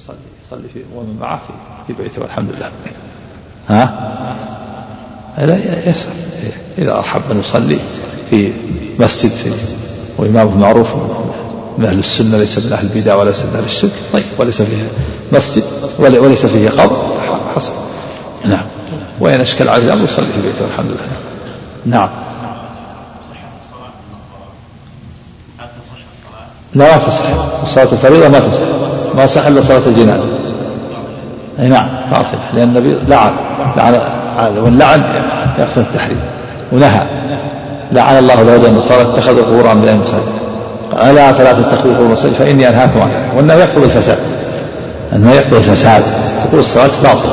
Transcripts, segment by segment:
يصلي يصلي في ومن معه في, في بيته والحمد لله. ها؟ لا يسأل. إذا أحب أن يصلي في مسجد في وإمامه معروف من أهل السنة ليس من أهل البدع وليس من أهل الشرك. طيب وليس فيه مسجد وليس فيه قبر. حصل. نعم. وإن أشكل عليه الأمر يصلي في بيته والحمد لله. نعم. لا ما تصح صلاة الفريضة ما تصح. ما صح إلا صلاة الجنازة. أي نعم باطل لأن النبي لعن لعن واللعن يقتضي التحريم ونهى. لعن الله اليهود والنصارى اتخذوا قبور انبيائهم مساجد ألا فلا تتخذوا قبور مساجد فإني أنهاكم عن ذلك وانه يقتضي الفساد. انه يقتضي الفساد. تقول الصلاة باطلة.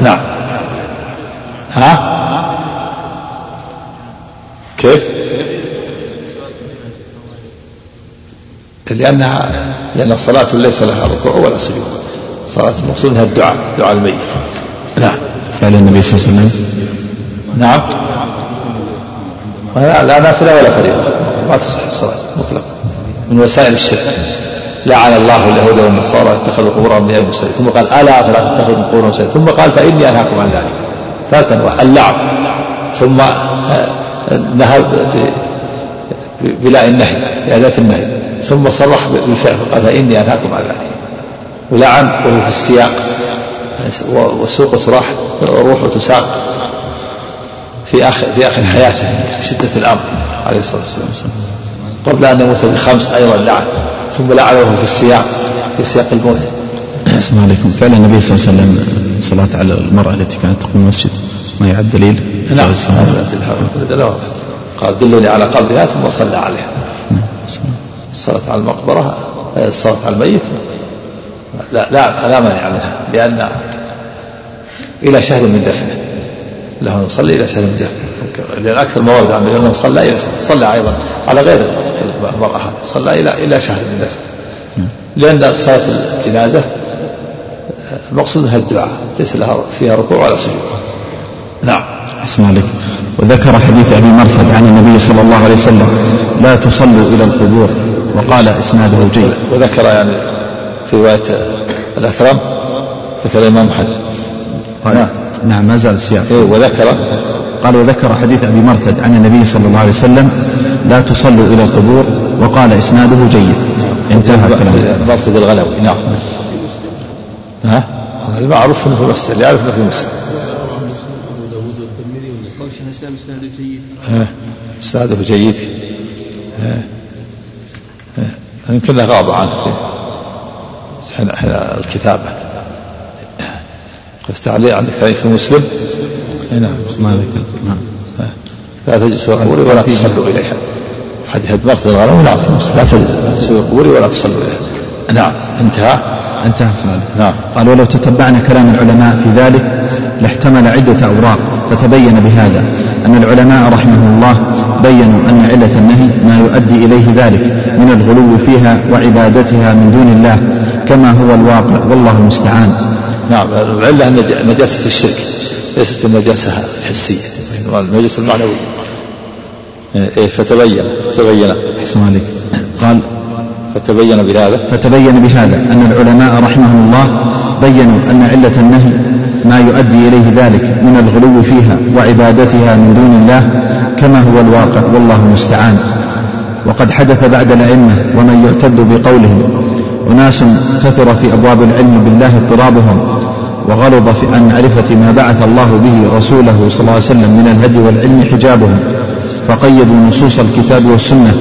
نعم. ها؟ كيف؟ لأنها لأن الصلاة ليس لها ركوع ولا سجود. صلاة المقصود أنها الدعاء دعاء الميت. نعم. فعل النبي صلى الله عليه وسلم. نعم. لا, لا نافلة ولا فريضة. ما تصح الصلاة مطلقا من وسائل الشرك. لعن الله اليهود والنصارى اتخذوا قبور انبيائهم مساجد ثم قال ألا فلا تتخذوا قبور مساجد ثم قال فإني أنهاكم عن ذلك. ثلاث انواع اللعن ثم آه، نهى بلاء النهي بأداة النهي. ثم صرح بالفعل فقال فإني أنهاكم عن ذلك. ولعن وهو في السياق. والسوق تراح الروح وتساق في آخر في آخر حياته في شدة الأمر عليه الصلاة والسلام. قبل أن يموت بخمس أيضا لعن ثم لعنه في السياق في سياق الموت. السلام عليكم. فعل النبي صلى الله عليه وسلم الصلاة على المرأة التي كانت تقوم المسجد ما يعد دليل؟ نعم. قال دلوني على قبرها ثم صلى عليها. نعم. الصلاة على المقبرة الصلاة على الميت. لا لا لا مانع منها لأن إلى شهر من دفنه. له أن يصلي إلى شهر من دفنه. لأن أكثر ما ورد عن أنه صلى صلى أيضا على غير المرأة صلى إلى إلى شهر من دفنه. لأن صلاة الجنازة المقصود منها الدعاء ليس لها فيها ركوع ولا سجود. نعم. أحسن عليك. وذكر حديث أبي مرثد عن النبي صلى الله عليه وسلم لا تصلوا إلى القبور وقال إسناده جيد. وذكر يعني في رواية الأثرم ذكر الإمام أحمد. نعم. نعم ما زال السياق. إيه وذكر. قال وذكر حديث أبي مرثد عن النبي صلى الله عليه وسلم لا تصلوا إلى القبور وقال إسناده جيد. انتهى كلامه مرثد الغلوي نعم. ها؟ المعروف إنه في المسجد يعرف إنه في المسجد. إسناده جيد. اسناده جيد يمكن غاب عنه في حين الكتابة. تعليق عندك في مسلم نعم. ما ذكر نعم. لا تجلسوا قبوري ولا تصلوا إليها. حديث مرثد الغنم نعم. في لا تجلسوا قبوري ولا تصلوا إليها. نعم. انتهى؟ انتهى سؤال نعم. قال ولو تتبعنا كلام العلماء في ذلك لاحتمل عدة أوراق فتبين بهذا أن العلماء رحمهم الله بينوا أن علة النهي ما يؤدي إليه ذلك من الغلو فيها وعبادتها من دون الله كما هو الواقع والله المستعان. نعم. العلة نجاسة الشرك ليست النجاسة الحسية. النجاسة المعنوية إيه فتبين فتبين. أحسن عليك. قال فتبين بهذا. فتبين بهذا أن العلماء رحمهم الله بينوا أن علة النهي ما يؤدي إليه ذلك من الغلو فيها وعبادتها من دون الله كما هو الواقع والله المستعان. وقد حدث بعد الأئمة ومن يعتد بقولهم أناس كثر في أبواب العلم بالله اضطرابهم وغلظ في عن معرفة ما بعث الله به رسوله صلى الله عليه وسلم من الهدي والعلم حجابهم فقيدوا نصوص الكتاب والسنة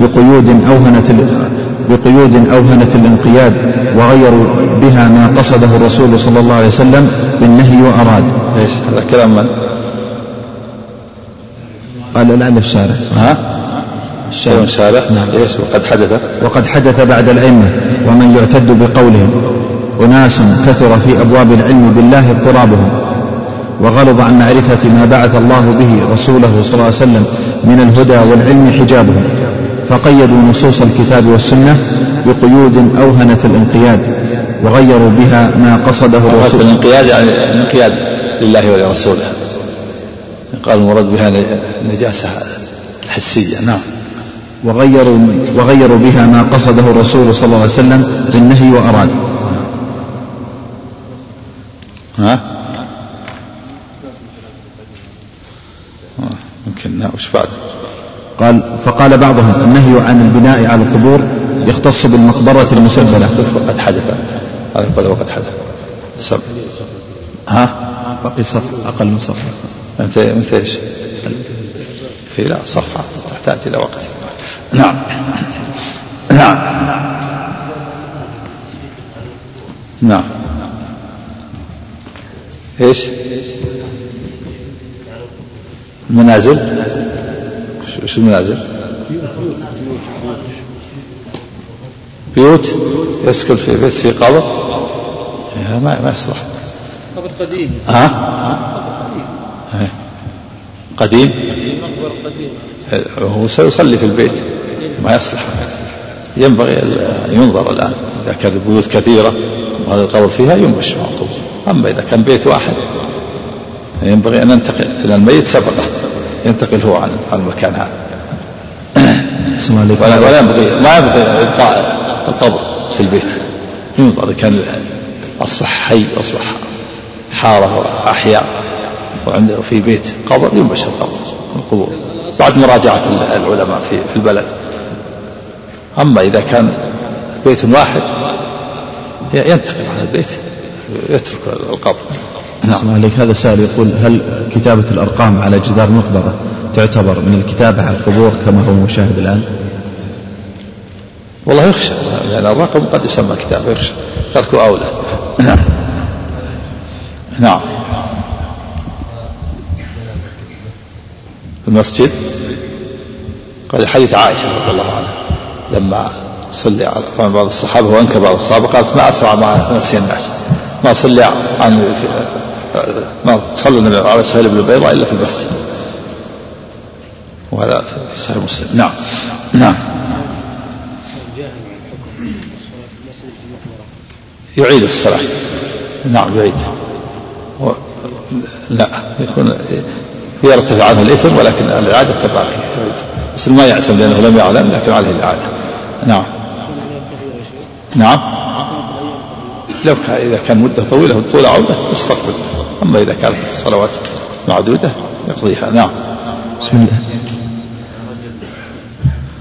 بقيود أوهنت بقيود أوهنت الانقياد وغيروا بها ما قصده الرسول صلى الله عليه وسلم بالنهي وأراد. إيش؟ هذا كلام من؟ قال الآن الشارع ها؟ الشارع الشارع نعم. إيش؟ وقد حدث. وقد حدث بعد الأئمة ومن يعتد بقولهم. أناس كثر في أبواب العلم بالله اضطرابهم. وغلظ عن معرفة ما بعث الله به رسوله صلى الله عليه وسلم من الهدى والعلم حجابهم. فقيدوا نصوص الكتاب والسنة بقيود أوهنت الانقياد وغيروا بها ما قصده الرسول. الانقياد يعني الانقياد لله ولرسوله. قال المراد بها النجاسة الحسية نعم. وغيروا وغيروا بها ما قصده الرسول صلى الله عليه وسلم بالنهي وأراد. ها؟ يمكن وش بعد؟ قال فقال بعضهم النهي عن البناء على القبور يختص بالمقبرة المسبلة. وقد حدث. هذا وقد حدث. سب ها؟ باقي صف أقل من صفحة أنت أنت إيش؟ في لا صفحة تحتاج إلى وقت. نعم. نعم. نعم. إيش؟ المنازل شو المنازل؟ بيوت يسكن في بيت في قبر؟ ما ما يصلح. قبر قديم. ها؟ قديم؟ مقبرة قديمة هو سيصلي في البيت. ما يصلح. ينبغي أن ينظر الآن. إذا كانت البيوت كثيرة وهذا القبر فيها ينبش معطوب أما إذا كان بيت واحد ينبغي أن ننتقل إلى الميت سبقة. ينتقل هو عن عن المكان هذا. ولا, ولا ينبغي ما ينبغي إبقاء القبر في البيت. ينظر كان أصبح حي أصبح حارة وأحياء. وعنده في بيت قبر ينبش القبر القبور بعد مراجعة العلماء في في البلد. أما إذا كان بيت واحد ينتقل عن البيت يترك القبر. نعم. عليك. هذا سائل يقول هل كتابة الأرقام على جدار المقبرة تعتبر من الكتابة على القبور كما هو مشاهد الآن؟ والله يخشى. لأن الرقم قد يسمى كتاب يخشى. تركه أولى. نعم. نعم. المسجد قال حديث عائشة رضي الله عنها لما صلي على بعض الصحابة وأنكر بعض الصحابة قالت ما أسرع ما نسي الناس ما صلي عن ما صلى النبي على سهيل بن البيضاء إلا في المسجد. وهذا في صحيح مسلم. نعم. نعم. يعيد الصلاة. نعم يعيد. و... لا يكون يرتفع عنه الإثم ولكن الإعادة باقي بس ما يعثم لأنه لم يعلم لكن عليه الإعادة. نعم. نعم. لو كان إذا كان مدة طويلة طول عودة يستقبل أما إذا كانت الصلوات معدودة يقضيها. نعم. بسم الله.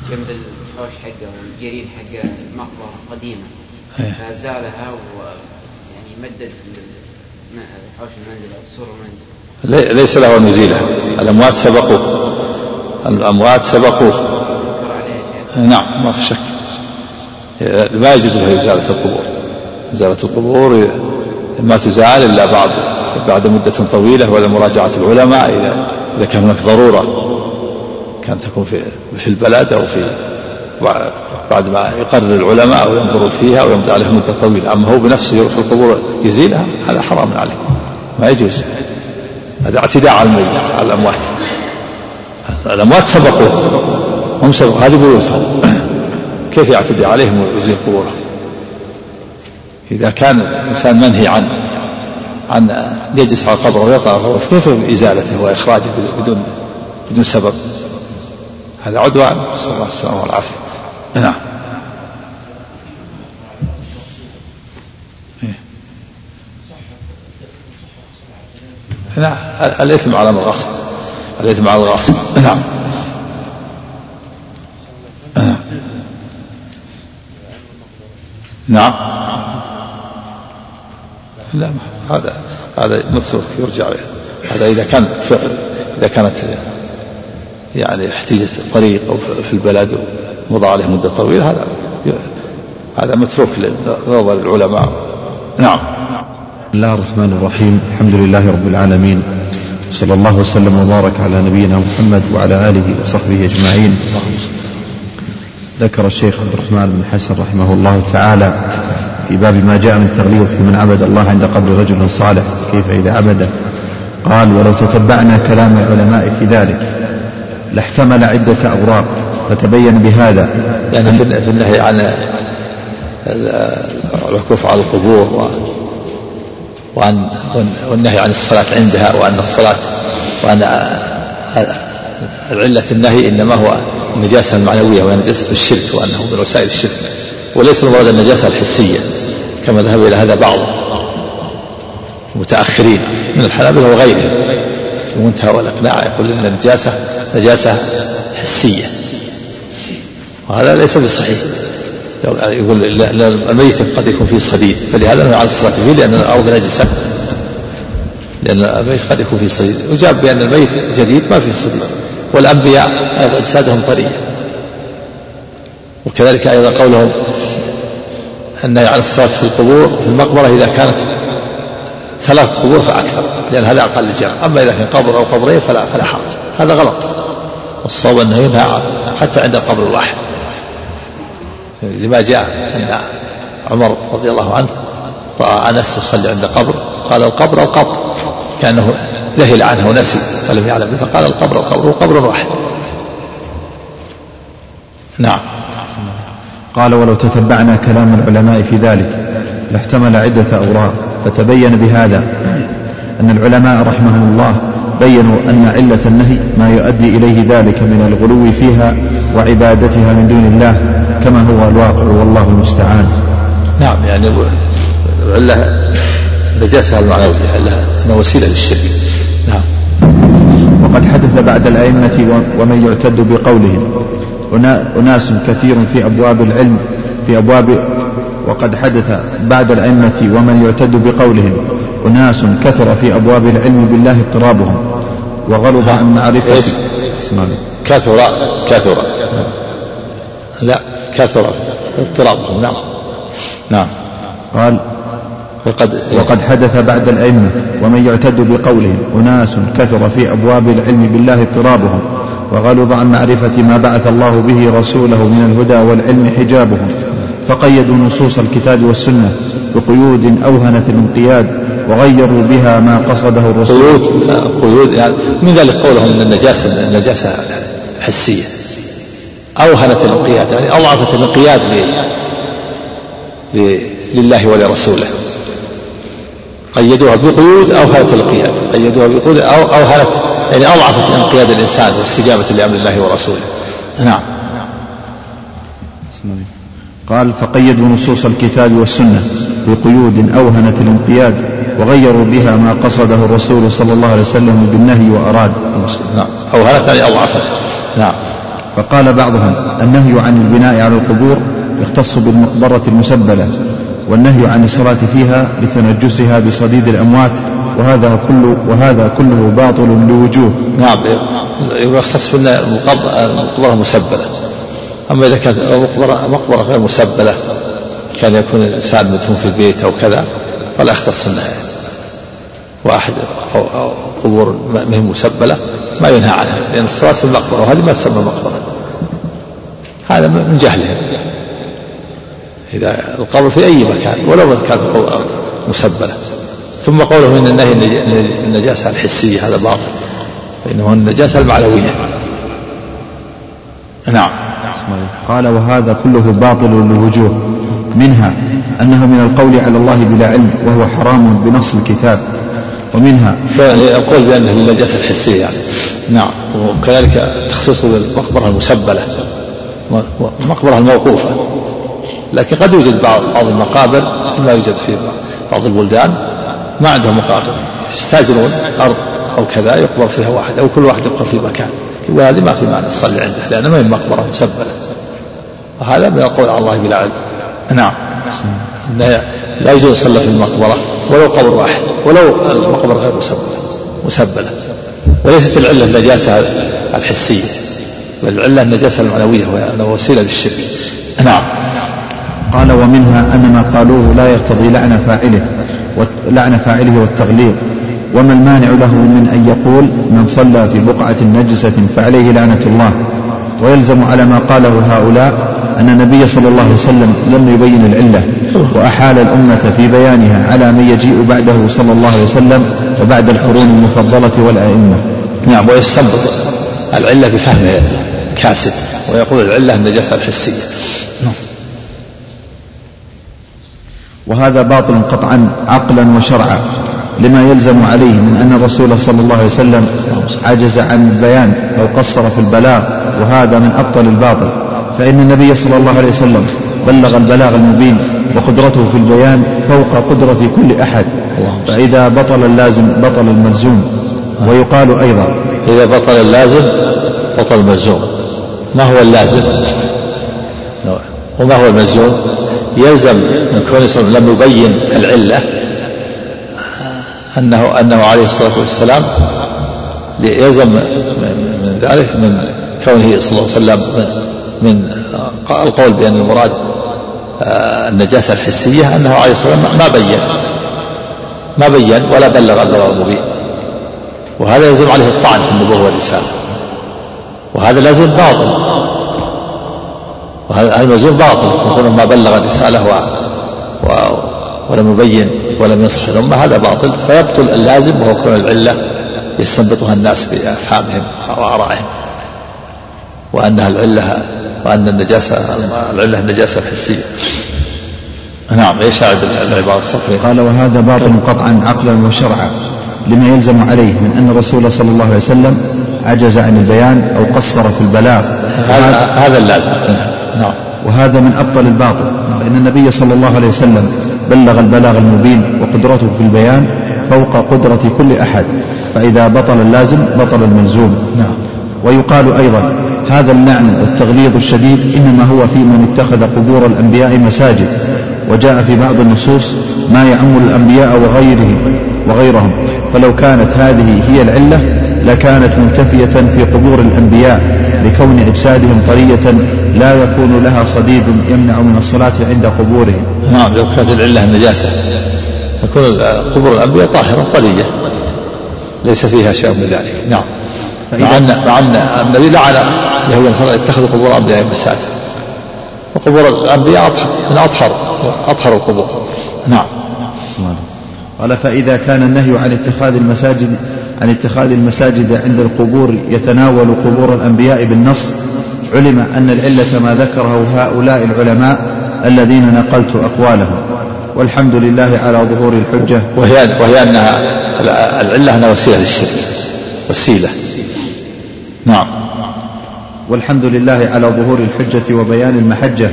جنب الحوش حقه والجرير حق المقبرة قديمة. فزالها و يعني مدد حوش المنزل أو سور المنزل. لي- ليس له أن يزيلها الأموات سبقوه. الأموات سبقوه. نعم ما في شك. ما يجوز له إزالة القبور. إزالة القبور ما تزال إلا بعد بعد مدة طويلة ولا مراجعة العلماء إذا إذا كان هناك ضرورة كان تكون في في البلد أو في بعد ما يقرر العلماء أو ينظروا فيها ويمضي عليها مدة طويلة. أما هو بنفسه يروح القبور يزيلها هذا حرام عليه. ما يجوز. هذا اعتداء على الميت على الأموات. الأموات سبقوه هم سبقوا هذه بيوتهم. كيف يعتدي عليهم ويزيل قبورهم؟ إذا كان الإنسان منهي عن عن يجلس على القبر ويطأ كيف إزالته وإخراجه بدون بدون سبب. هذا عدوان. نسأل الله السلامة والعافية. نعم. إيه. نعم. الإثم على من غصب الإثم على الغاصب نعم نعم. نعم. لا هذا هذا متروك يرجع إليه. هذا إذا كان ف- إذا كانت يعني احتيجت طريق أو في- البلد ومضى عليه مدة طويلة هذا هذا متروك لنظر العلماء. نعم. بسم الله الرحمن الرحيم. الحمد لله رب العالمين. صلى الله وسلم وبارك على نبينا محمد وعلى آله وصحبه أجمعين. ذكر الشيخ عبد الرحمن بن حسن رحمه الله تعالى في باب ما جاء من التغليظ في من عبد الله عند قبر رجل صالح كيف إذا عبده قال ولو تتبعنا كلام العلماء في ذلك لاحتمل عدة أوراق فتبين بهذا. يعني في النهي عن ال- الوقوف على القبور وعن والنهي عن الصلاة عندها وأن الصلاة وأن العلة النهي إنما هو النجاسة المعنوية وهي نجاسة الشرك وأنه من وسائل الشرك. وليس المراد النجاسة الحسية كما ذهب إلى هذا بعض المتأخرين من الحنابلة وغيرهم في منتهى والإقناع يقول إن النجاسة نجاسة حسية. وهذا ليس بصحيح. يقول الميت قد يكون فيه صديد. فلهذا عن الصلاة فيه لأن الأرض نجسة. لأن الميت قد يكون فيه صديد. وجاب بأن الميت جديد ما فيه صديد. والأنبياء أجسادهم طرية. وكذلك أيضا قولهم النهي عن الصلاة في القبور في المقبرة إذا كانت ثلاث قبور فأكثر لأن هذا أقل الجرم أما إذا كان قبر أو قبرين فلا فلا حرج. هذا غلط. والصواب أنه ينهى حتى عند القبر الواحد لما جاء أن عمر رضي الله عنه رأى أنس يصلي عند قبر قال القبر القبر كأنه ذهل عنه ونسي فلم يعلم. فقال القبر القبر وقبر واحد. نعم. قال ولو تتبعنا كلام العلماء في ذلك لاحتمل عدة أوراق فتبين بهذا أن العلماء رحمهم الله بينوا أن علة النهي ما يؤدي إليه ذلك من الغلو فيها وعبادتها من دون الله كما هو الواقع والله المستعان. نعم يعني العلة نجاسة المعنوية أنها وسيلة للشرك. وقد حدث بعد الأئمة ومن يعتد بقولهم. أناس كثير في أبواب العلم في أبواب وقد حدث بعد الأئمة ومن يعتد بقولهم. أناس كثر في أبواب العلم بالله اضطرابهم. وغلظ عن معرفة إيش؟ كثر كثر. لا. كثر اضطرابهم نعم نعم. قال وقد, وقد حدث بعد الأئمة ومن يعتد بقولهم أناس كثر في أبواب العلم بالله اضطرابهم وغلظ عن معرفة ما بعث الله به رسوله من الهدى والعلم حجابهم فقيدوا نصوص الكتاب والسنة بقيود أوهنت الانقياد وغيروا بها ما قصده الرسول. قيود قيود يعني من ذلك قولهم إن النجاسة النجاسة حسية. أوهنت الانقياد يعني أضعفت الانقياد لله ولرسوله. قيدوها بقيود اوهنت الانقياد قيدوها بقيود أو اوهنت يعني أضعفت انقياد الإنسان واستجابة لأمر الله ورسوله. نعم. قال فقيدوا نصوص الكتاب والسنة بقيود أوهنت الانقياد وغيروا بها ما قصده الرسول صلى الله عليه وسلم بالنهي وأراد. نعم. أوهنت يعني أضعفت. نعم. فقال بعضهم النهي عن البناء على القبور يختص بالمقبرة المسبلة. والنهي عن الصلاة فيها لتنجسها بصديد الأموات وهذا كله وهذا كله باطل لوجوه. نعم يختص بالمقبرة المسبلة أما إذا كانت مقبرة, مقبرة غير مسبلة كان يكون الإنسان مدفون في البيت أو كذا فلا يختص النهي واحد أو, أو قبور ما هي مسبلة ما ينهى عنها لأن الصلاة في المقبرة وهذه ما تسمى مقبرة. هذا من جهلهم إذا القبر في أي مكان ولو كانت مسبلة ثم قوله إن النهي النجاسة الحسية هذا باطل. فإنه النجاسة المعنوية نعم. قال وهذا كله باطل لوجوه منها أنه من القول على الله بلا علم وهو حرام بنص الكتاب. ومنها القول بأنه النجاسة الحسية يعني. نعم. وكذلك تخصيصه بالمقبرة المسبلة. المقبرة الموقوفة. لكن قد يوجد بعض بعض المقابر مثل ما يوجد في بعض البلدان ما عندهم مقابر. يستأجرون أرض أو كذا يقبر فيها واحد أو كل واحد يقبر في مكان. وهذه ما في معنى تصلي عنده لأنه ما هي مقبرة مسبلة وهذا من القول على الله بلا علم. نعم. لا يجوز يصلى في المقبرة ولو قبر واحد ولو المقبرة غير مسبلة مسبلة. وليست العلة النجاسة الحسية بل العلة النجاسة المعنوية وهي وسيلة للشرك. نعم. قال ومنها أن ما قالوه لا يقتضي لعن فاعله لعن فاعله والتغليظ. وما المانع له من أن يقول من صلى في بقعة نجسة فعليه لعنة الله. ويلزم على ما قاله هؤلاء أن النبي صلى الله عليه وسلم لم يبين العلة وأحال الأمة في بيانها على من يجيء بعده صلى الله عليه وسلم وبعد القرون المفضلة والأئمة. نعم ويستنبط العلة بفهم كاسد ويقول العلة النجاسة الحسية. نعم. وهذا باطل قطعا عقلا وشرعا لما يلزم عليه من أن الرسول صلى الله عليه وسلم عجز عن البيان أو قصر في البلاغ وهذا من أبطل الباطل. فإن النبي صلى الله عليه وسلم بلغ البلاغ المبين وقدرته في البيان فوق قدرة كل أحد. فإذا بطل اللازم بطل الملزوم. ويقال أيضا إذا بطل اللازم بطل الملزوم. ما هو اللازم؟ وما هو الملزوم؟ يلزم من كونه صلى الله عليه وسلم لم يبين العلة أنه أنه عليه الصلاة والسلام يلزم من ذلك من كونه صلى الله عليه وسلم من القول بأن المراد آه، النجاسة الحسية أنه عليه الصلاة والسلام ما بين ما بين ولا بلغ البلاغ المبين وهذا يلزم عليه الطعن في النبوة والرسالة. وهذا لازم باطل. وهذا المزوم باطل يكون ما بلغ الرسالة و... و... ولم يبين ولم ينصح الأمة هذا باطل فيبطل اللازم وهو كون العلة يستنبطها الناس بأفهامهم وآرائهم. وأنها العلة وأن النجاسة العلة النجاسة الحسية. نعم إيش هذا العبارة؟ صفري قال وهذا باطل قطعا عقلا وشرعا لما يلزم عليه من أن الرسول صلى الله عليه وسلم عجز عن البيان أو قصر في البلاغ. هذا هذا اللازم. نعم. وهذا من أبطل الباطل فإن النبي صلى الله عليه وسلم بلغ البلاغ المبين وقدرته في البيان فوق قدرة كل أحد فإذا بطل اللازم بطل الملزوم. نعم. ويقال أيضا هذا اللعن والتغليظ الشديد إنما هو في من اتخذ قبور الأنبياء مساجد وجاء في بعض النصوص ما يعم الأنبياء وغيرهم وغيرهم. فلو كانت هذه هي العلة لكانت منتفية في قبور الأنبياء لكون أجسادهم طرية لا يكون لها صديد يمنع من الصلاة عند قبورهم. نعم لو كانت العلة النجاسة. تكون قبور الأنبياء طاهرة طرية. ليس فيها شيء من ذلك. نعم. مع أن مع أن النبي لعن اليهود والنصارى اتخذوا قبور الأنبياء مساجد. وقبور الأنبياء أطهر من أطهر أطهر القبور. نعم. قال فإذا كان النهي عن اتخاذ المساجد عن اتخاذ المساجد عند القبور يتناول قبور الأنبياء بالنص. علم أن العلة ما ذكره هؤلاء العلماء الذين نقلت أقوالهم. والحمد لله على ظهور الحجة. وهي وهي أنها العلة أنها وسيلة للشرك. وسيلة. نعم. والحمد لله على ظهور الحجة وبيان المحجة.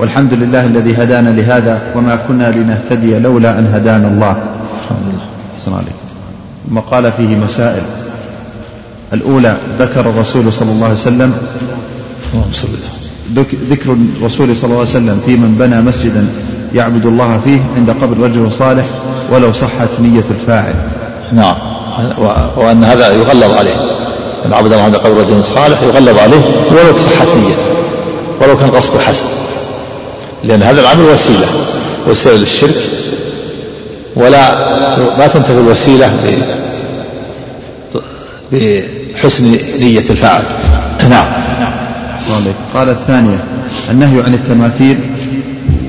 والحمد لله الذي هدانا لهذا وما كنا لنهتدي لولا أن هدانا الله. الحمد لله. حسن عليك ثم قال فيه مسائل. الأولى ذكر الرسول صلى الله عليه وسلم. ذكر الرسول صلى الله عليه وسلم في من بنى مسجدا يعبد الله فيه عند قبر رجل صالح ولو صحت نية الفاعل. نعم. وأن هذا يغلظ عليه. من عبد الله عند قبر رجل صالح يغلظ عليه ولو صحت نيته ولو كان قصده حسن. لأن هذا العمل وسيلة. وسيلة للشرك. ولا ما تنتفي الوسيلة بحسن نية الفاعل. نعم. قال الثانية النهي عن التماثيل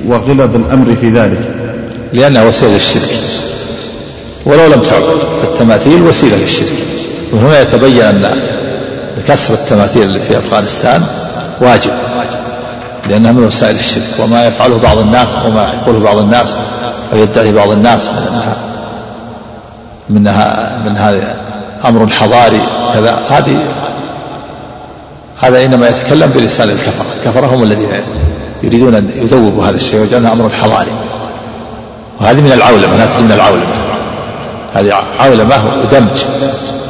وغلظ الأمر في ذلك. لأنها وسيلة للشرك. ولو لم تعبد فالتماثيل وسيلة للشرك. وهنا يتبين أن كسر التماثيل اللي في أفغانستان واجب. لأنها من وسائل الشرك وما يفعله بعض الناس وما يقوله بعض الناس أو يدعي بعض الناس من أنها منها من هذا أمر حضاري كذا. هذه هذا إنما يتكلم بلسان الكفرة. الكفرة هم الذين يريدون أن يذوبوا هذا الشيء ويجعلونه أمر حضاري. وهذه من العولمة لا من العولمة. هذه عولمة ودمج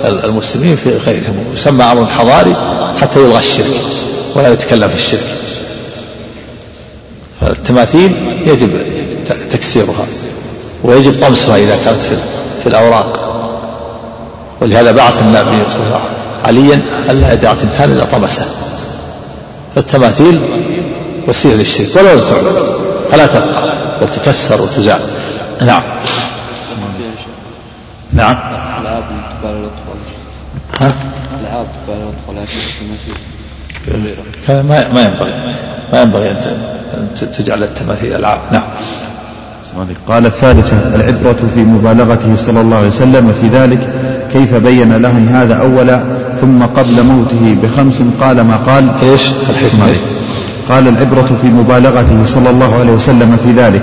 المسلمين في غيرهم. يسمى أمر حضاري حتى يلغى الشرك ولا يتكلم في الشرك. فالتماثيل يجب تكسيرها ويجب طمسها إذا كانت في, في الأوراق. ولهذا بعث النبي صلى الله عليه وسلم عليا ألا يدع تمثال إلا طمسه. فالتماثيل وسيلة للشرك ولو تعبد فلا تبقى بل تكسر وتزال نعم. نعم العاب ها؟ العاب ما ما ينبغي. ما ينبغي أن تجعل التماثيل ألعاب. نعم. قال الثالثة العبرة في مبالغته صلى الله عليه وسلم في ذلك كيف بين لهم هذا أولا ثم قبل موته بخمس قال ما قال؟ إيش؟ الحكمة. قال العبرة في مبالغته صلى الله عليه وسلم في ذلك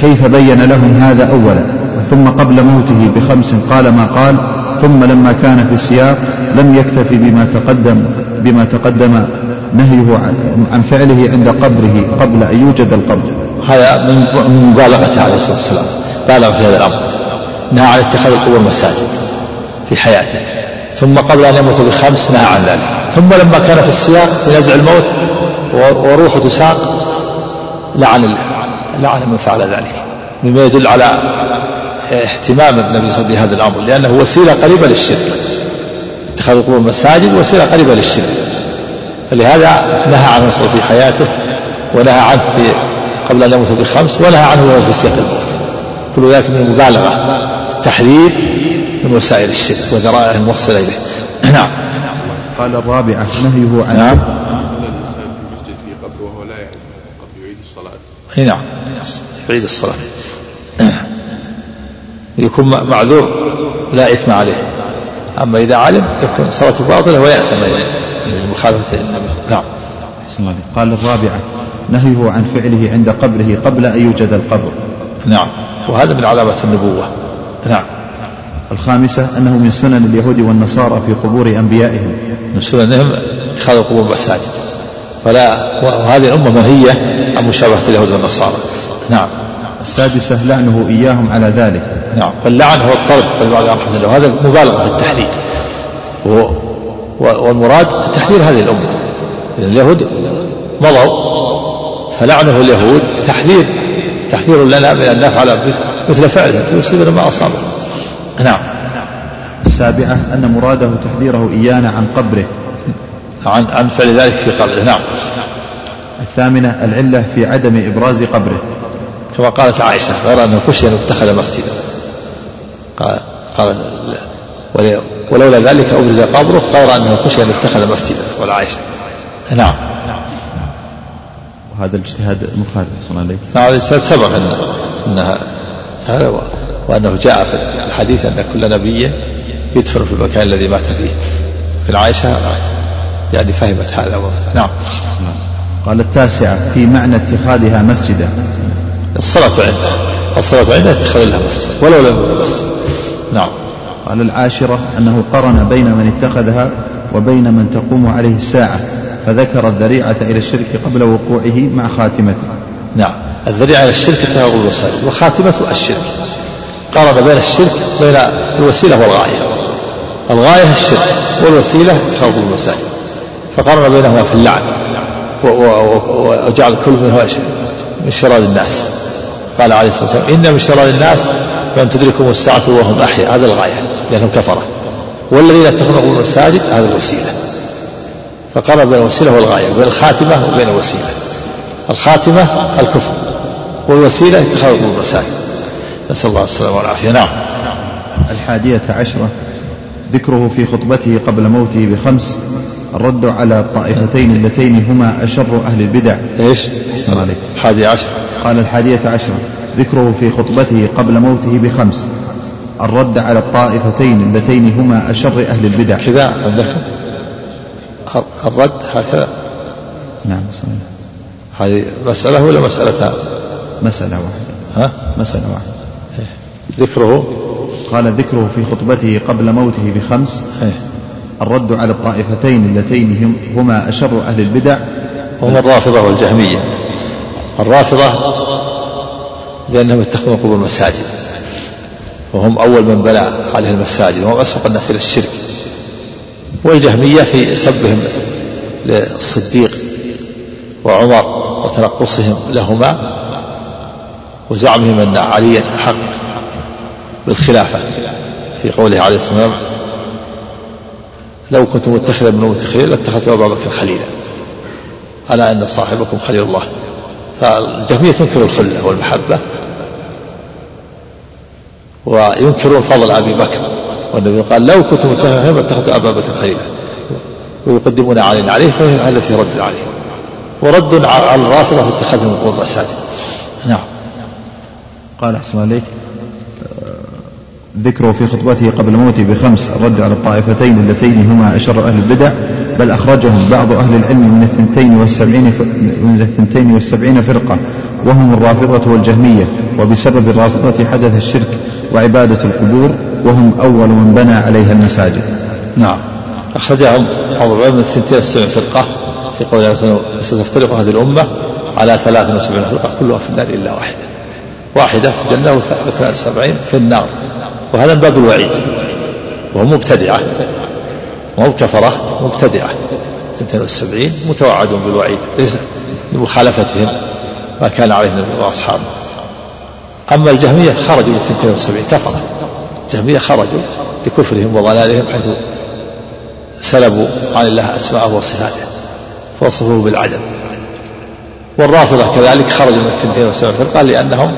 كيف بين لهم هذا أولا ثم قبل موته بخمس قال ما قال ثم لما كان في السياق لم يكتفي بما تقدم. بما تقدم نهيه عن فعله عند قبره قبل أن يوجد القبر. هذا من مبالغته عليه الصلاة والسلام. بالغ في هذا الأمر. نهى عن اتخاذ القبور مساجد في حياته. ثم قبل أن يموت بخمس نهى عن ذلك. ثم لما كان في السياق في نزع الموت وروحه تساق لعن لعن من فعل ذلك. مما يدل على اهتمام النبي صلى الله عليه وسلم بهذا الأمر لأنه وسيلة قريبة للشرك. اتخاذ القبور مساجد وسيله قريبه للشرك. فلهذا نهى عنه في حياته ونهى عنه في قبل أن يموت بخمس ونهى عنه وهو في سياق الموت. كل ذلك من المبالغه التحذير من وسائل الشرك وذرائعه الموصلة إليه. نعم. قال الرابعه نهيه عن نعم. أي نعم. يعيد الصلاة. يكون معذور لا إثم عليه. أما إذا علم يكون صلاته باطلة ويأثم مخالفة النبي نعم. الله قال الرابعة نهيه عن فعله عند قبره قبل أن يوجد القبر. نعم. وهذا من علامات النبوة. نعم. الخامسة أنه من سنن اليهود والنصارى في قبور أنبيائهم. من سننهم اتخاذ القبور مساجد فلا وهذه الأمة منهية عن مشابهة اليهود والنصارى. نعم. السادسة لعنه إياهم على ذلك. نعم واللعن هو الطرد وهذا مبالغة في التحذير والمراد تحذير هذه الأمة. اليهود مضوا فلعنه اليهود تحذير. تحذير لنا من أن نفعل مثل فعله. فيصيبنا ما أصابه. نعم. السابعة أن مراده تحذيره إيانا عن قبره. عن عن فعل ذلك في قبره. نعم. الثامنة العلة في عدم إبراز قبره. كما قالت عائشة غير أنه خشي أن يتخذ مسجدا. قال قال ولولا ذلك أبرز قبره غير أنه خشي أن يتخذ مسجدا. والعائشة نعم. وهذا الاجتهاد مخالف صلى الله نعم الاجتهاد سبق أن أنها هذا وأنه جاء في الحديث أن كل نبي يدفن في المكان الذي مات فيه. في عائشة يعني فهمت هذا نعم. قال التاسعة في معنى اتخاذها مسجدا. الصلاة عنده الصلاة عنده اتخذ لها مسجد. ولو لم يكن مسجد. نعم. قال العاشرة أنه قرن بين من اتخذها وبين من تقوم عليه الساعة فذكر الذريعة إلى الشرك قبل وقوعه مع خاتمته. نعم. الذريعة إلى الشرك اتخاذ الوسائل. وخاتمته الشرك. قارن بين الشرك بين الوسيلة والغاية. الغاية الشرك والوسيلة اتخاذ الوسائل. فقارن بينهما في اللعن. وجعل كل منهما من شرار الناس. قال عليه الصلاة والسلام إن من شرار الناس من تدركهم الساعة وهم أحياء. هذا الغاية لأنهم كفرة والذين يتخذون المساجد هذا الوسيلة. فقرب بين الوسيلة والغاية بين الخاتمة وبين الوسيلة. الخاتمة الكفر والوسيلة اتخاذ المساجد. نسأل الله السلامة والعافية. نعم. الحادية عشرة ذكره في خطبته قبل موته بخمس. الرد على الطائفتين اللتين هما أشر أهل البدع. إيش؟ حسن عليك. الحادية عشرة قال الحادية عشرة ذكره في خطبته قبل موته بخمس. الرد على الطائفتين اللتين هما أشر أهل البدع. كذا الرد هكذا. نعم صحيح هذه مسألة ولا مسألتان؟ مسألة واحدة. ها؟ مسألة واحدة. ذكره؟ قال ذكره في خطبته قبل موته بخمس. إيه؟ الرد على الطائفتين اللتين هم هما أشر أهل البدع. هم الرافضة والجهمية. الرافضة لأنهم يتخذون قبور المساجد. وهم أول من بنى عليه المساجد. وهم أسبق الناس إلى الشرك. والجهمية في سبهم للصديق وعمر وتنقصهم لهما وزعمهم أن عليا حق بالخلافة في قوله عليه الصلاة والسلام. لو كنت متخذا من أمتي خليلا لاتخذت أبا بكر خليلا. ألا أن صاحبكم خليل الله. فالجهمية تنكر الخلة والمحبة وينكرون فضل أبي بكر. والنبي قال لو كنت متخذا لاتخذت أبا بكر خليلا. ويقدمون علينا عليه فهذا في رد عليه. ورد على الرافضة في اتخاذهم القبور مساجد نعم. قال أحسن عليك ذكره في خطبته قبل موته بخمس الرد على الطائفتين اللتين هما أشر أهل البدع بل أخرجهم بعض أهل العلم من الثنتين والسبعين من الثنتين والسبعين فرقة وهم الرافضة والجهمية وبسبب الرافضة حدث الشرك وعبادة القبور وهم أول من بنى عليها المساجد. نعم. أخرجهم بعض العلم من الثنتين والسبعين فرقة في قوله ستفترق هذه الأمة على ثلاث وسبعين فرقة كلها في النار إلا واحدة. واحدة في الجنة واثنان وسبعين في النار. وهذا من باب الوعيد. وهم مبتدعة. وهم كفرة مبتدعة. 72 متوعدون بالوعيد. ليس لمخالفتهم ما كان عليه النبي واصحابه أما الجهمية خرجوا من 72 كفرة. الجهمية خرجوا لكفرهم وضلالهم حيث سلبوا عن الله أسماءه وصفاته فوصفوه بالعدم. والرافضة كذلك خرجوا من 72 فرقه لأنهم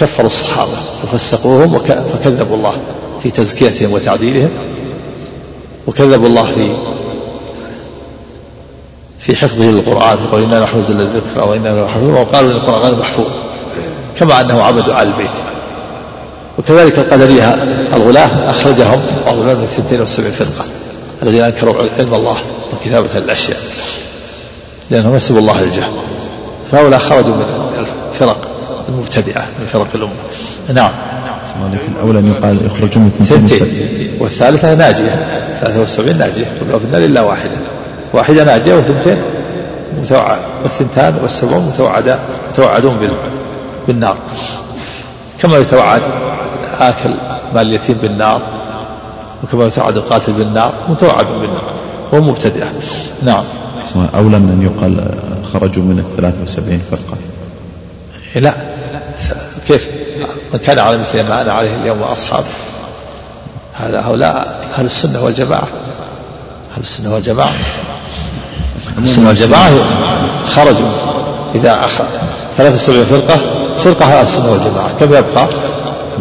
كفروا الصحابة وفسقوهم فكذبوا الله في تزكيتهم وتعديلهم وكذبوا الله في في حفظه للقرآن قول إنا نحن نزلنا الذكر وإنا له وقالوا إن القرآن غير محفوظ كما أنه عبدوا آل البيت. وكذلك القدرية الغلاة أخرجهم بعض من 72 فرقة الذين أنكروا علم الله وكتابة الأشياء لأنهم نسبوا الله للجهل. فهؤلاء خرجوا من الفرق. المبتدعة من فرق الأمة نعم. الأولى أن يقال يخرجون من ثنتين والثالثة ناجية. 73 ناجية. كلها في النار إلا واحدة. واحدة ناجية وثنتين متوعد والثنتان والسبعون متوعدا متوعدون بالنار. كما يتوعد آكل مال اليتيم بالنار وكما يتوعد القاتل بالنار متوعد بالنار. وهم مبتدئة نعم. أولى من أن يقال خرجوا من الثلاثة وسبعين فرقة لا. كيف؟ من كان على مثل ما أنا عليه اليوم وأصحابه. هذا هؤلاء أهل السنة والجماعة. أهل السنة والجماعة. السنة والجماعة خرجوا إذا أخ... 73 فرقة فرقة أهل السنة والجماعة. كم يبقى؟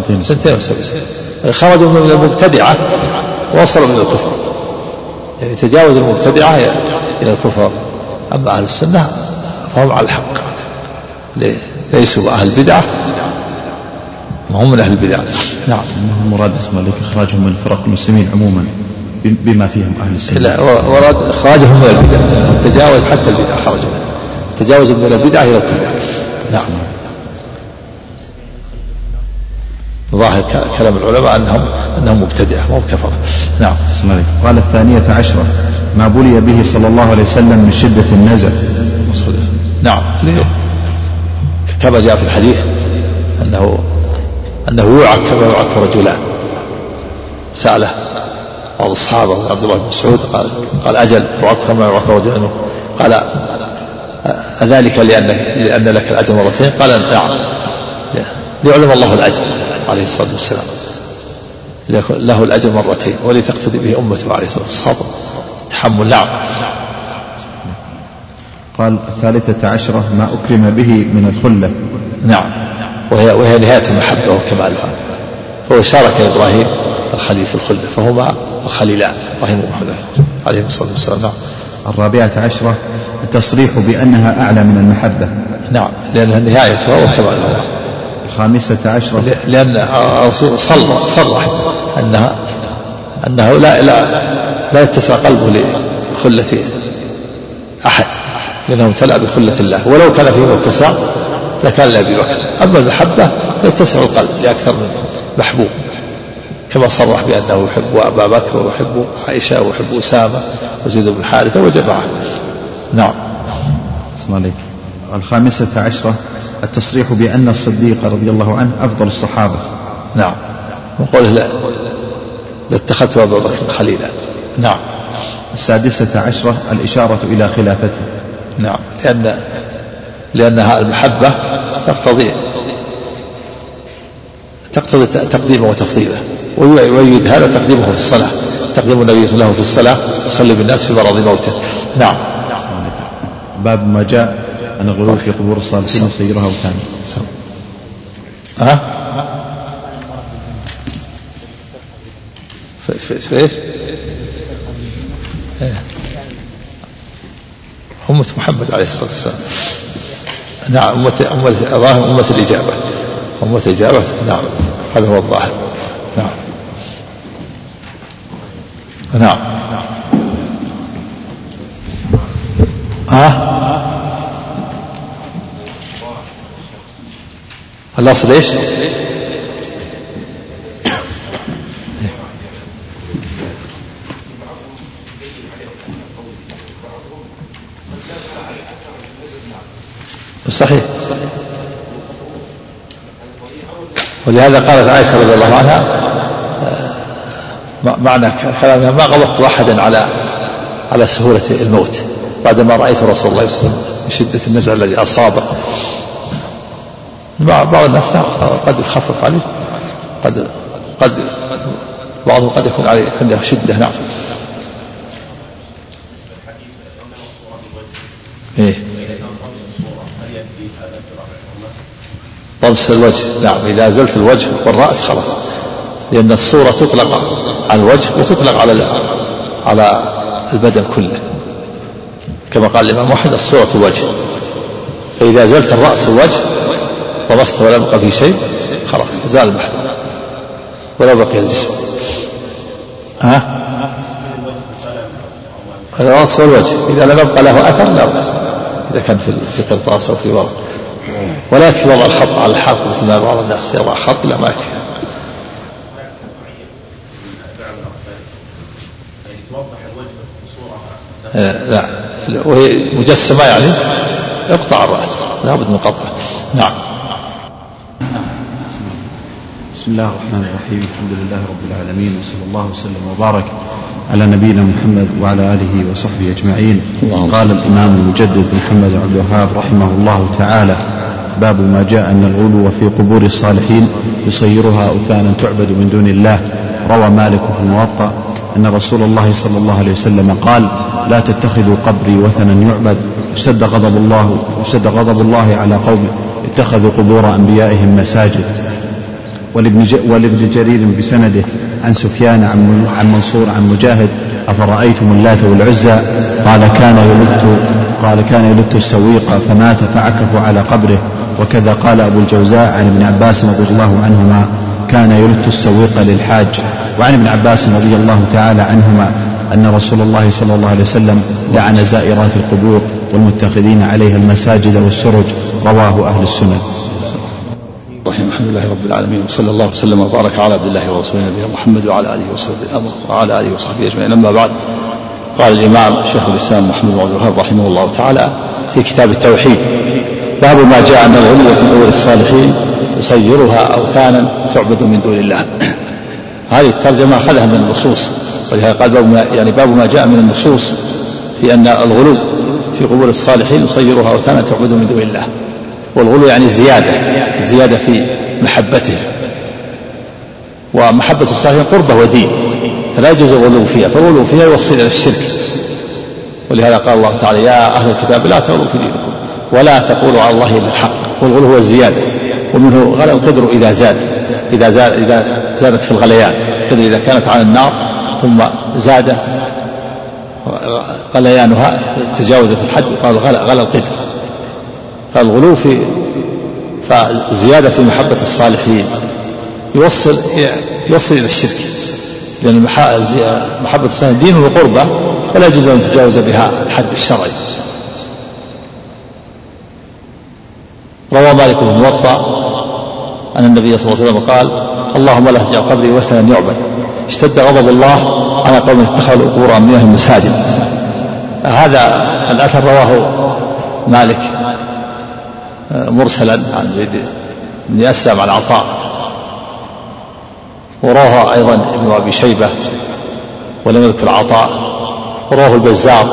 72 خرجوا من المبتدعة وصلوا إلى الكفر. يعني تجاوز المبتدعة إلى الكفر. أما أهل السنة فهم على الحق. ليسوا أهل البدعة وهم من أهل البدع نعم المراد اسمه لك إخراجهم من فرق المسلمين عموما بما فيهم أهل السنة. لا ورد إخراجهم من البدع تجاوز حتى البدع خرجوا تجاوز من البدع إلى الكفر. نعم. ظاهر كلام العلماء أنهم أنهم مبتدعة مو كفرة نعم قال الثانية عشرة ما بلي به صلى الله عليه وسلم من شدة النزع. نعم. كما جاء في الحديث أنه أنه يوعك كما يوعك رجلان. سأله بعض الصحابة عبد الله بن مسعود قال قال أجل يوعك كما يوعك رجلان قال أذلك لأن لأن لك الأجر مرتين؟ قال نعم. ليعلم الله الأجر عليه الصلاة والسلام. له الأجر مرتين ولتقتدي به أمته عليه الصلاة والسلام. الصبر تحمل نعم. قال الثالثة عشرة ما أكرم به من الخلة. نعم. وهي وهي نهاية المحبة وكمالها. فهو شارك إبراهيم الخليل في الخلة فهما الخليلان إبراهيم ومحمد عليه الصلاة والسلام. نعم. الرابعة عشرة التصريح بأنها أعلى من المحبة. نعم. لأنها نهايتها وكمالها. الخامسة عشرة لأن الرسول صرح أنها أنه لا لا لا يتسع قلبه لخلة أحد. لأنه امتلأ بخلة الله. ولو كان فيه متسع لكان لأبي بكر. أما المحبة يتسع القلب لأكثر من محبوب. كما صرح بأنه يحب أبا بكر ويحب عائشة ويحب أسامة وزيد بن حارثة وجماعة. نعم. عليك الخامسة عشرة التصريح بأن الصديق رضي الله عنه أفضل الصحابة. نعم. وقوله لا لاتخذت أبا بكر خليلا. نعم. السادسة عشرة الإشارة إلى خلافته. نعم لأن لأنها المحبة تقتضي تقتضي تقديمه وتفضيله ويؤيد هذا تقديمه في الصلاة تقديم النبي صلى الله عليه وسلم في الصلاة يصلي بالناس في مرض موته نعم باب ما جاء أن الغلو في قبور الصالحين يصيرها أوثانا ها؟ في, في إيش؟ أمة محمد عليه الصلاة والسلام. نعم أمة أمة الظاهر أمة الإجابة. أمة الإجابة نعم. هذا هو الظاهر. نعم. نعم. ها؟ الأصل إيش؟ صحيح. ولهذا قالت عائشة رضي الله عنها معنى كلامها ما غلطت أحدا على على سهولة الموت بعدما رأيت رسول الله صلى الله عليه وسلم بشدة النزع الذي أصابه بعض الناس قد يخفف عليه قد قد بعضهم قد يكون عليه عنده شدة نعم إيه طمس الوجه. نعم إذا أزلت الوجه والرأس خلاص. لأن الصورة تطلق على الوجه وتطلق على على البدن كله. كما قال الإمام أحمد الصورة الوجه فإذا أزلت الرأس والوجه طمست ولا بقى في شيء خلاص زال المحل. ولا بقي الجسم. ها؟ الرأس والوجه. إذا لم يبقى له أثر لا بأس. إذا كان في في قرطاس أو في ورق ولا يكفي وضع الخط على الحلق مثل ما بعض الناس يضع خط لا ما يكفي. آه، لا. وهي مجسمة يعني؟ اقطع الرأس لابد من قطعه نعم. بسم الله الرحمن الرحيم. الحمد لله رب العالمين وصلى الله وسلم وبارك على نبينا محمد وعلى آله وصحبه أجمعين. قال الإمام المجدد محمد عبد الوهاب رحمه الله تعالى باب ما جاء ان الغلو في قبور الصالحين يصيرها أوثانا تعبد من دون الله. روى مالك في الموطأ أن رسول الله صلى الله عليه وسلم قال لا تتخذوا قبري وثنا يعبد. اشتد غضب الله اشتد غضب الله على قوم اتخذوا قبور أنبيائهم مساجد. ولابن, ولابن جرير بسنده عن سفيان عن, عن منصور عن مجاهد أفرأيتم اللات والعزى؟ قال كان يلت قال كان يلت السويق فمات فعكفوا على قبره. وكذا قال أبو الجوزاء عن ابن عباس رضي الله عنهما كان يلت السويق للحاج. وعن ابن عباس رضي الله تعالى عنهما أن رسول الله صلى الله عليه وسلم لعن زائرات القبور والمتخذين عليها المساجد والسرج رواه أهل السنن الرحيم. الحمد لله رب العالمين وصلى الله وسلم وبارك على عبد الله ورسوله نبينا محمد وعلى آله وصحبه وعلى آله وصحبه أجمعين. أما بعد قال الإمام شيخ الإسلام محمد بن عبد الوهاب رحمه الله تعالى في كتاب التوحيد باب ما جاء ان الغلو في قبور الصالحين يصيرها أوثانا تعبد من دون الله. هذه الترجمة أخذها من النصوص ولهذا قال باب ما يعني باب ما جاء من النصوص في أن الغلو في قبور الصالحين يصيرها أوثانا تعبد من دون الله. والغلو يعني زيادة زيادة في محبته. ومحبة الصالحين قربة ودين فلا يجوز الغلو فيها فالغلو فيها يوصل إلى الشرك. ولهذا قال الله تعالى يا أهل الكتاب لا تغلوا في دينكم ولا تقولوا على الله إلا الحق والغلو هو الزيادة ومنه غلى القدر إذا زاد إذا زاد إذا زادت في الغليان القدر إذا كانت على النار ثم زاد غليانها تجاوزت الحد قال غلى غلى القدر. فالغلو في فالزيادة في محبة الصالحين يوصل يوصل إلى الشرك. لأن محبة الصالحين دين وقربة فلا يجوز أن يتجاوز بها الحد الشرعي. روى مالك بن موطأ أن النبي صلى الله عليه وسلم قال اللهم لا تجعل قبري وثنا يعبد. اشتد غضب الله على قوم اتخذوا قبور أنبيائهم مساجد. هذا الأثر رواه مالك. مرسلا. عن زيد بن أسلم عن عطاء. ورواه أيضا ابن أبي شيبة ولم يذكر عطاء. ورواه البزار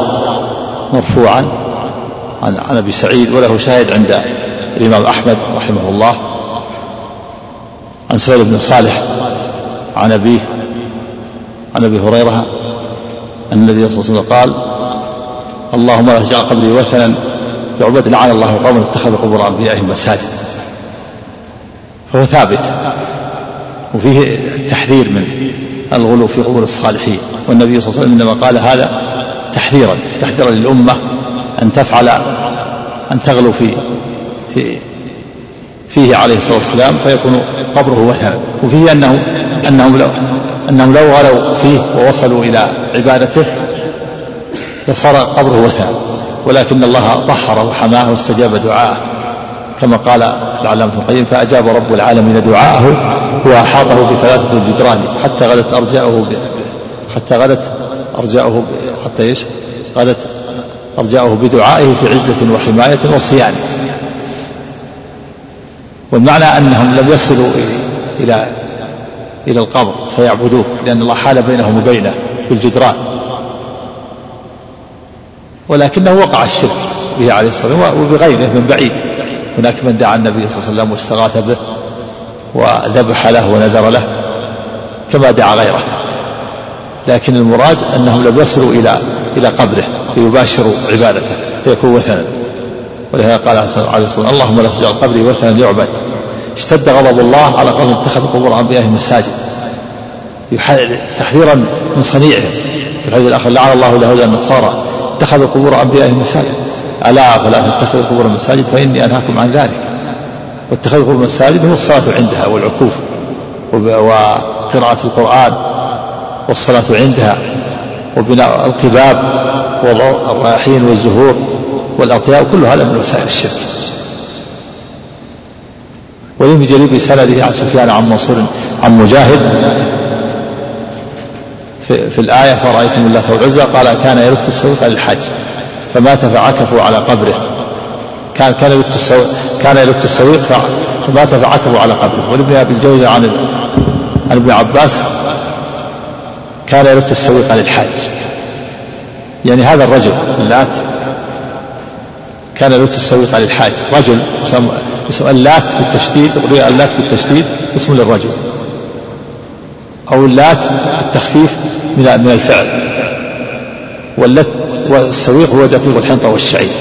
مرفوعا عن عن أبي سعيد وله شاهد عند الإمام أحمد رحمه الله. عن سهيل بن صالح عن أبيه عن أبي هريرة أن النبي صلى الله عليه وسلم قال اللهم لا تجعل قبري وثنا يعبد لعن الله قوما اتخذوا قبور أنبيائهم مساجد. فهو ثابت. وفيه التحذير من الغلو في قبور الصالحين. والنبي صلى الله عليه وسلم إنما قال هذا تحذيرا تحذيرا للأمة أن تفعل أن تغلو في في فيه عليه الصلاة والسلام فيكون قبره وثنا وفيه أنه أنهم لو أنهم لو غلوا فيه ووصلوا إلى عبادته لصار قبره وثنا ولكن الله طهره وحماه واستجاب دعاءه. كما قال العلامة القيم فأجاب رب العالمين دعاءه وأحاطه بثلاثة جدران حتى غدت أرجاؤه حتى غدت أرجاؤه حتى إيش؟ غدت أرجاؤه بدعائه في عزة وحماية وصيانة والمعنى أنهم لم يصلوا إلى إلى القبر فيعبدوه لأن الله حال بينهم وبينه بالجدران. ولكنه وقع الشرك به عليه الصلاة والسلام وبغيره من بعيد. هناك من دعا النبي صلى الله عليه وسلم واستغاث به وذبح له ونذر له كما دعا غيره. لكن المراد أنهم لم يصلوا إلى إلى قبره ليباشروا عبادته فيكون وثنا. ولهذا قال عليه الصلاة والسلام اللهم لا تجعل قبري وثنا يعبد اشتد غضب الله على قوم اتخذوا قبور انبيائهم مساجد. تحذيرا من صنيعهم في الحديث الآخر لعن الله اليهود النصارى. اتخذوا قبور انبيائهم مساجد. ألا فلا تتخذوا قبور المساجد فإني أنهاكم عن ذلك. واتخاذ قبور المساجد هو الصلاة عندها والعكوف وقراءة القرآن والصلاة عندها وبناء القباب ووضع الرياحين والزهور والأطياء كل هذا من وسائل الشرك. ولم جرير بسنده عن سفيان عن منصور عن مجاهد في, في الآية فرأيتم الله والعزى قال كان يرد السوق للحج فمات فعكفوا على قبره. كان كان يلت كان يلت السويق فمات فعكفوا على قبره. ولابن أبي الجوزي عن عن ابن عباس كان يلت السويق الحاج يعني هذا الرجل اللات كان يلت السويق عن الحاج. رجل اسم اللات بالتشديد اللات بالتشديد اسم للرجل. أو اللات بالتخفيف من من الفعل. واللت والسويق هو دقيق الحنطة والشعير.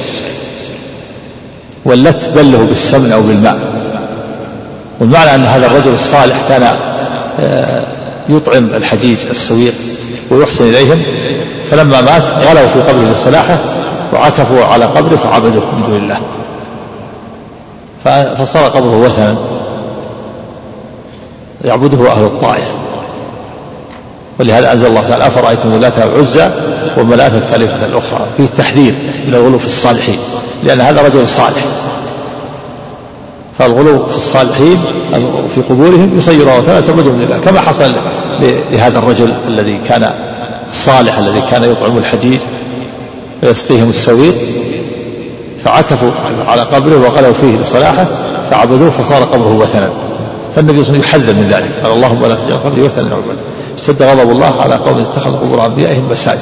واللت بله بالسمن أو بالماء. والمعنى أن هذا الرجل الصالح كان آه، يطعم الحجيج السويق ويحسن إليهم فلما مات غلوا في قبره لصلاحه وعكفوا على قبره فعبدوه من دون الله. فصار قبره وثنا. يعبده أهل الطائف. ولهذا أنزل الله تعالى أفرأيتم اللات والعزى ومناة الثالثة الأخرى؟ فيه التحذير من الغلو في الصالحين لأن هذا رجل صالح. فالغلو في الصالحين في قبورهم يصير أوثانا تعبدهم لله كما حصل لهذا الرجل الذي كان الصالح الذي كان يطعم الحجيج ويسقيهم السويق فعكفوا على قبره وغلوا فيه لصلاحه فعبدوه فصار قبره وثنا. فالنبي صلى الله عليه وسلم يحذر من ذلك. قال اللهم لا تجعل قبري وثنا يعبد اشتد غضب الله على قوم اتخذوا قبور أنبيائهم مساجد.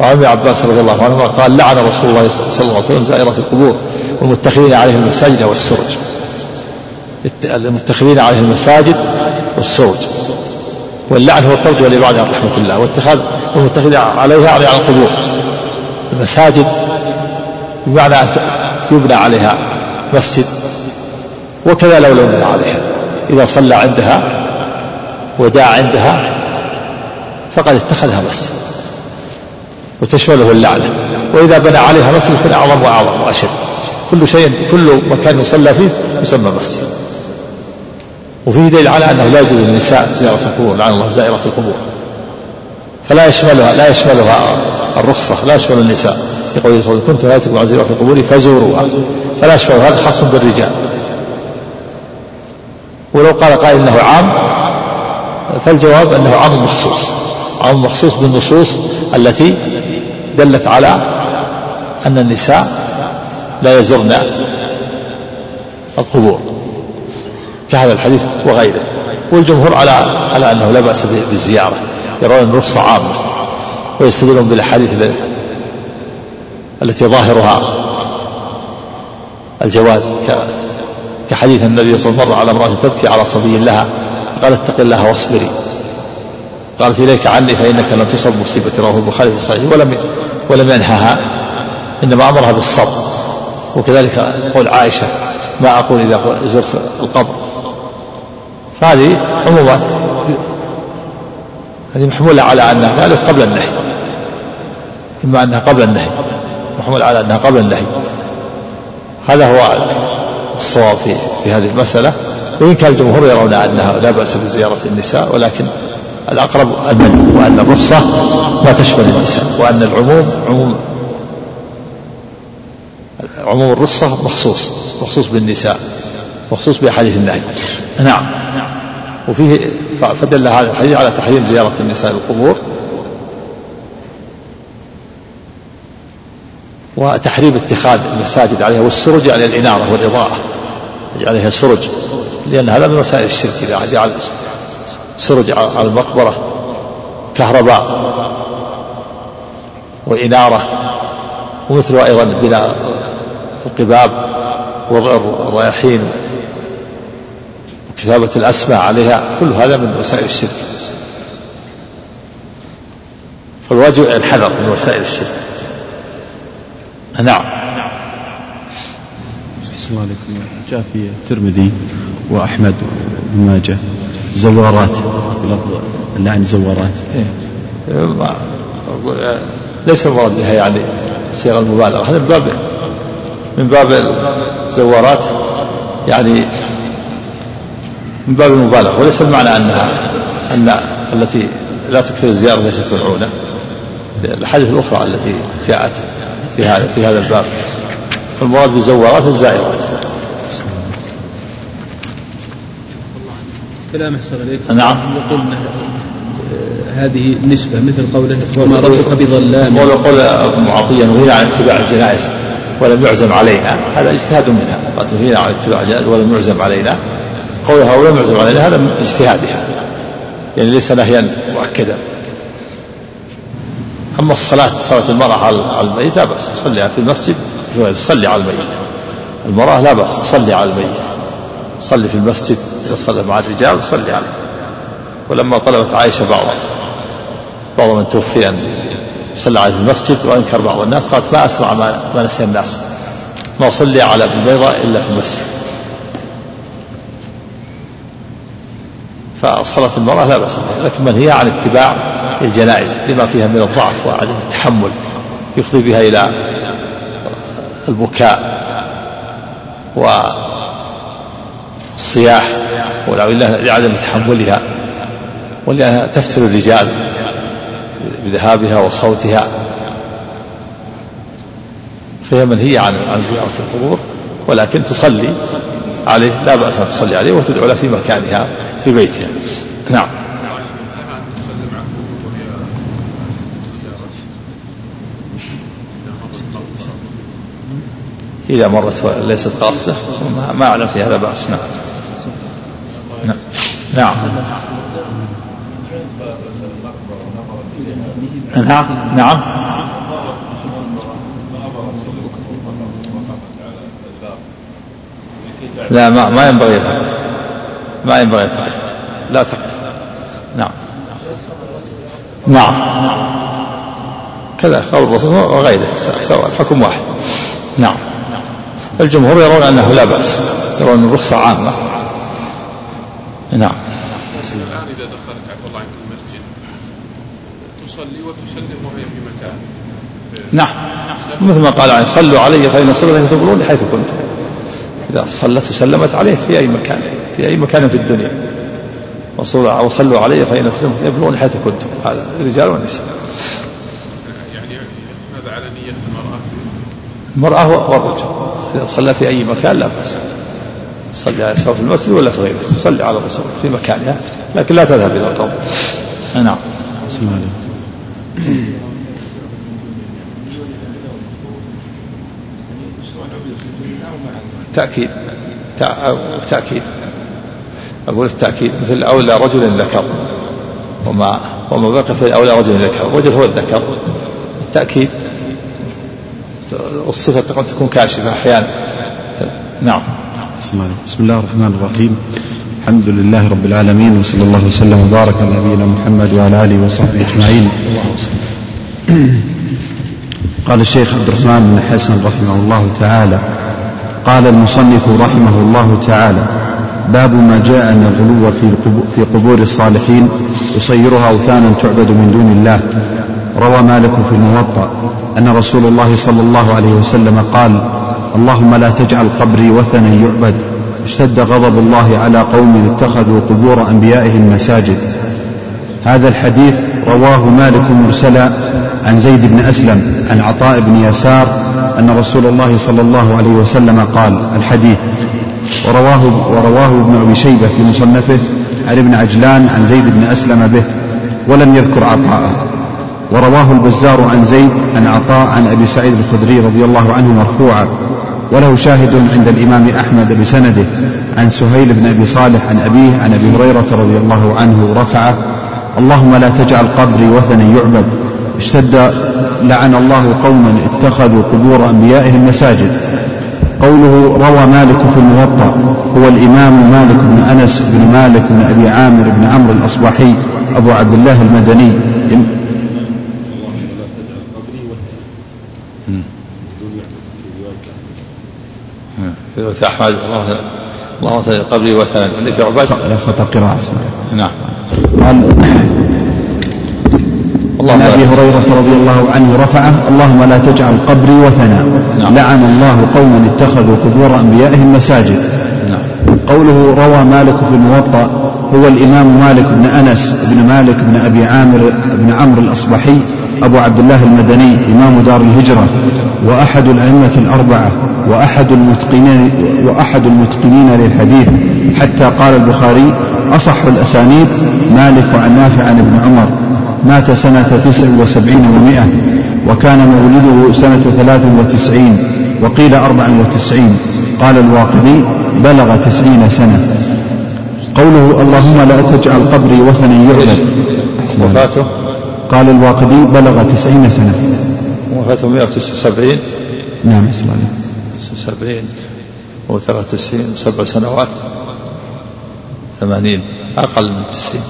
وعن ابن عباس رضي الله عنهما قال لعن رسول الله صلى الله عليه وسلم زائرة القبور والمتخذين عليهم المساجد والسرج. المتخذين عليهم المساجد والسرج. واللعن هو الطرد والإبعاد عن رحمة الله. واتخاذ والمتخذين عليها على القبور. المساجد بمعنى أن يبنى عليها مسجد وكذا لو لم عليها. إذا صلى عندها ودعا عندها فقد اتخذها مسجد وتشمله اللعنة وإذا بنى عليها مسجد يكون أعظم وأعظم وأشد. كل شيء كل مكان يصلى فيه يسمى مسجد. وفيه دليل على أنه لا يجوز للنساء زيارة القبور لعن الله زائرة القبور. فلا يشملها لا يشملها الرخصة لا يشمل النساء. في قوله صلى الله عليه وسلم كنت نهايتكم عن زيارة القبور فزوروها. فلا يشمل هذا خاص بالرجال. ولو قال قائل إنه عام فالجواب إنه عام مخصوص عام مخصوص بالنصوص التي دلت على أن النساء لا يزرن القبور كهذا الحديث وغيره. والجمهور على على أنه لا بأس بالزيارة يرون الرخصه عامه ويستدلون بالأحاديث التي ظاهرها الجواز كحديث النبي صلى الله عليه وسلم مر على امرأة تبكي على صبي لها. قال اتق الله واصبري. قالت إليك عني فإنك لم تصب مصيبة. رواه البخاري في صحيحه. ولم ولم ينهها. إنما أمرها بالصبر. وكذلك قول عائشة ما أقول إذا زرت القبر. فهذه عمومات هذه محمولة على أنها ذلك قبل النهي. إما أنها قبل النهي محمول على أنها قبل النهي. هذا هو الصواب في في هذه المسألة. وإن كان الجمهور يرون أنها لا بأس بزيارة النساء ولكن الأقرب المنع وأن الرخصة لا تشمل النساء وأن العموم عموم عموم الرخصة مخصوص مخصوص بالنساء مخصوص بأحاديث النهي. نعم. وفيه فدل هذا الحديث على تحريم زيارة النساء القبور وتحريم اتخاذ المساجد عليها والسرج على الإنارة والإضاءة عليها سرج لأن هذا من وسائل الشرك إذا جعل سرج على المقبرة كهرباء وإنارة ومثله أيضا بناء القباب وضع الرياحين وكتابة الأسماء عليها كل هذا من وسائل الشرك. فالواجب الحذر من وسائل الشرك. نعم. السلام عليكم. جاء في الترمذي وأحمد بن ماجه. زوارات. لفظ اللعن زوارات. إيه. ليس المراد بها يعني صيغ المبالغة. هذا من باب من باب الزوارات يعني من باب المبالغة وليس المعنى أنها أن التي لا تكثر الزيارة ليست ملعونة. الأحاديث الأخرى التي جاءت في هذا في هذا الباب. فالمراد بالزوارات الزائرات. كلام أحسن عليك. نعم. يقول هذه النسبة مثل قوله وما ربك بظلام. قول قول ابن معطية نهينا عن اتباع الجنائز ولم يعزم علينا هذا اجتهاد منها. قد نهينا عن اتباع الجنائز ولم يعزم علينا. قولها ولم يعزم علينا هذا من اجتهادها. يعني ليس نهيا مؤكدا. أما الصلاة صلاة المرأة على الميت لا بأس تصلي في المسجد تصلي على الميت. المرأة لا بأس تصلي على الميت. صلي في المسجد صلى مع الرجال صلي عليه. ولما طلبت عائشة بعض بعض من توفي أن صلى عليه في المسجد وأنكر بعض الناس قالت ما أسرع ما, ما نسي الناس. ما صلي على ابن بيضاء إلا في المسجد. فصلاة المرأة لا بأس لكن من هي عن اتباع الجنائز لما فيها من الضعف وعدم التحمل يفضي بها إلى البكاء والصياح لعدم تحملها ولأنها تفتر الرجال بذهابها وصوتها. فهي منهية عن عن زيارة القبور ولكن تصلي عليه لا بأس أن تصلي عليه وتدعو له في مكانها في بيتها. نعم. إذا مرت ليست قاصدة ما أعلم في هذا بأس. نعم. نعم. نعم. نعم. لا ما ما ينبغي ما ينبغي تقف. لا تقف. نعم. نعم. كذا قول الرسول وغيره. سواء الحكم واحد. نعم. الجمهور يرون أنه لا بأس يرون الرخصة عامة. نعم. الآن إذا دخلت عفى الله عنك المسجد تصلي وتسلم وهي في مكان. نعم. مثل ما قال عليه صلوا علي فإن صلاتي تقبلون حيث كنتم. إذا صلت وسلمت عليه في أي مكان في أي مكان في الدنيا. وصلوا علي فإن سلمت يبلغون حيث كنتم. هذا الرجال والنساء يعني هذا على نية المرأة؟ المرأة والرجل إذا صلى في أي مكان لا بأس. صلي سواء في المسجد ولا في غيره. تصلي على الرسول في مكانها لكن لا تذهب إلى القبر نعم. بسم الله تأكيد تأكيد. أقول التأكيد مثل أولى رجل ذكر. وما وما بقي في أولى رجل ذكر. الرجل هو الذكر. التأكيد. الصفة قد تكون كاشفة أحيانا. نعم. بسم الله بسم الله الرحمن الرحيم. الحمد لله رب العالمين وصلى الله وسلم وبارك على نبينا محمد وعلى آله وصحبه أجمعين. قال الشيخ عبد الرحمن بن حسن رحمه الله تعالى قال المصنف رحمه الله تعالى باب ما جاء ان الغلو في في قبور الصالحين يصيرها أوثانا تعبد من دون الله. روى مالك في الموطأ. أن رسول الله صلى الله عليه وسلم قال اللهم لا تجعل قبري وثنا يعبد. اشتد غضب الله على قوم اتخذوا قبور أنبيائهم مساجد. هذا الحديث رواه مالك مرسلا عن زيد بن أسلم عن عطاء بن يسار أن رسول الله صلى الله عليه وسلم قال الحديث. ورواه, ورواه ابن أبي شيبة في مصنفه عن ابن عجلان عن زيد بن أسلم به ولم يذكر عطاء ورواه البزار عن زيد عن عطاء عن أبي سعيد الخدري رضي الله عنه مرفوعا. وله شاهد عند الإمام أحمد بسنده عن سهيل بن أبي صالح عن أبيه عن أبي هريرة رضي الله عنه رفعه اللهم لا تجعل قبري وثنا يعبد اشتد لعن الله قوما اتخذوا قبور أنبيائهم مساجد. قوله روى مالك في الموطأ هو الإمام مالك بن أنس بن مالك بن أبي عامر بن عمرو الأصبحي أبو عبد الله المدني. في الله اللهم صل قبري وثنا عندك عباد لفظة قراءة نعم. قال عن أبي هريرة رضي الله عنه رفعه اللهم لا تجعل قبري وثنا نعم. لعن الله قوما اتخذوا قبور أنبيائهم مساجد. نعم. قوله روى مالك في الموطأ هو الإمام مالك بن أنس بن مالك بن أبي عامر بن عمرو الأصبحي أبو عبد الله المدني إمام دار الهجرة وأحد الأئمة الأربعة. وأحد المتقنين وأحد المتقنين للحديث حتى قال البخاري أصح الأسانيد مالك عن نافع عن ابن عمر مات سنة تسع وسبعين ومائة وكان مولده سنة ثلاث وتسعين وقيل أربع وتسعين قال الواقدي بلغ تسعين سنة. قوله اللهم لا تجعل قبري وثنا يعبد وفاته؟ قال الواقدي بلغ تسعين سنة. وفاته 179 نعم أسمع 79 و93 سبع سنوات 80 أقل من 90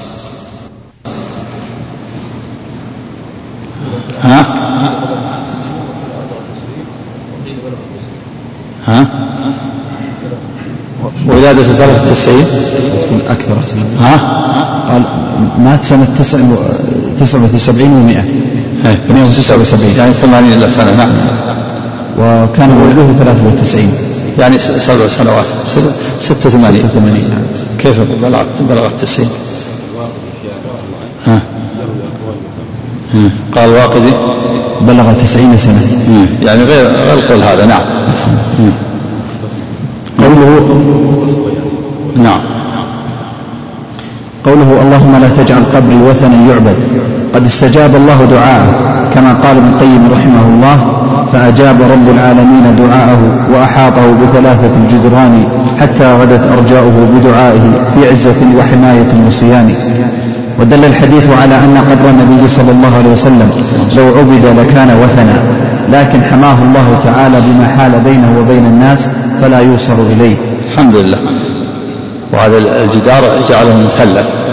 ها؟ ها؟ ولادة 93 تكون أكثر ها؟ قال مات سنة تسع تسعة وسبعين ومائة 179 يعني 80 إلا سنة نعم. وكان مولده 93 يعني سبع سنوات س- 86 86 نعم. كيف بلغت بلغت 90 ها. قال واقدي. بلغ 90 سنة. يعني غير غير القول هذا. نعم. قوله نعم. قوله اللهم لا تجعل قبري وثنا يعبد. قد استجاب الله دعاءه كما قال ابن القيم رحمه الله فأجاب رب العالمين دعاءه وأحاطه بثلاثة الجدران حتى غدت أرجاؤه بدعائه في عزة وحماية وصيان ودل الحديث على أن قبر النبي صلى الله عليه وسلم لو عبد لكان وثنا لكن حماه الله تعالى بما حال بينه وبين الناس فلا يوصل إليه. الحمد لله. وهذا الجدار جعله مثلث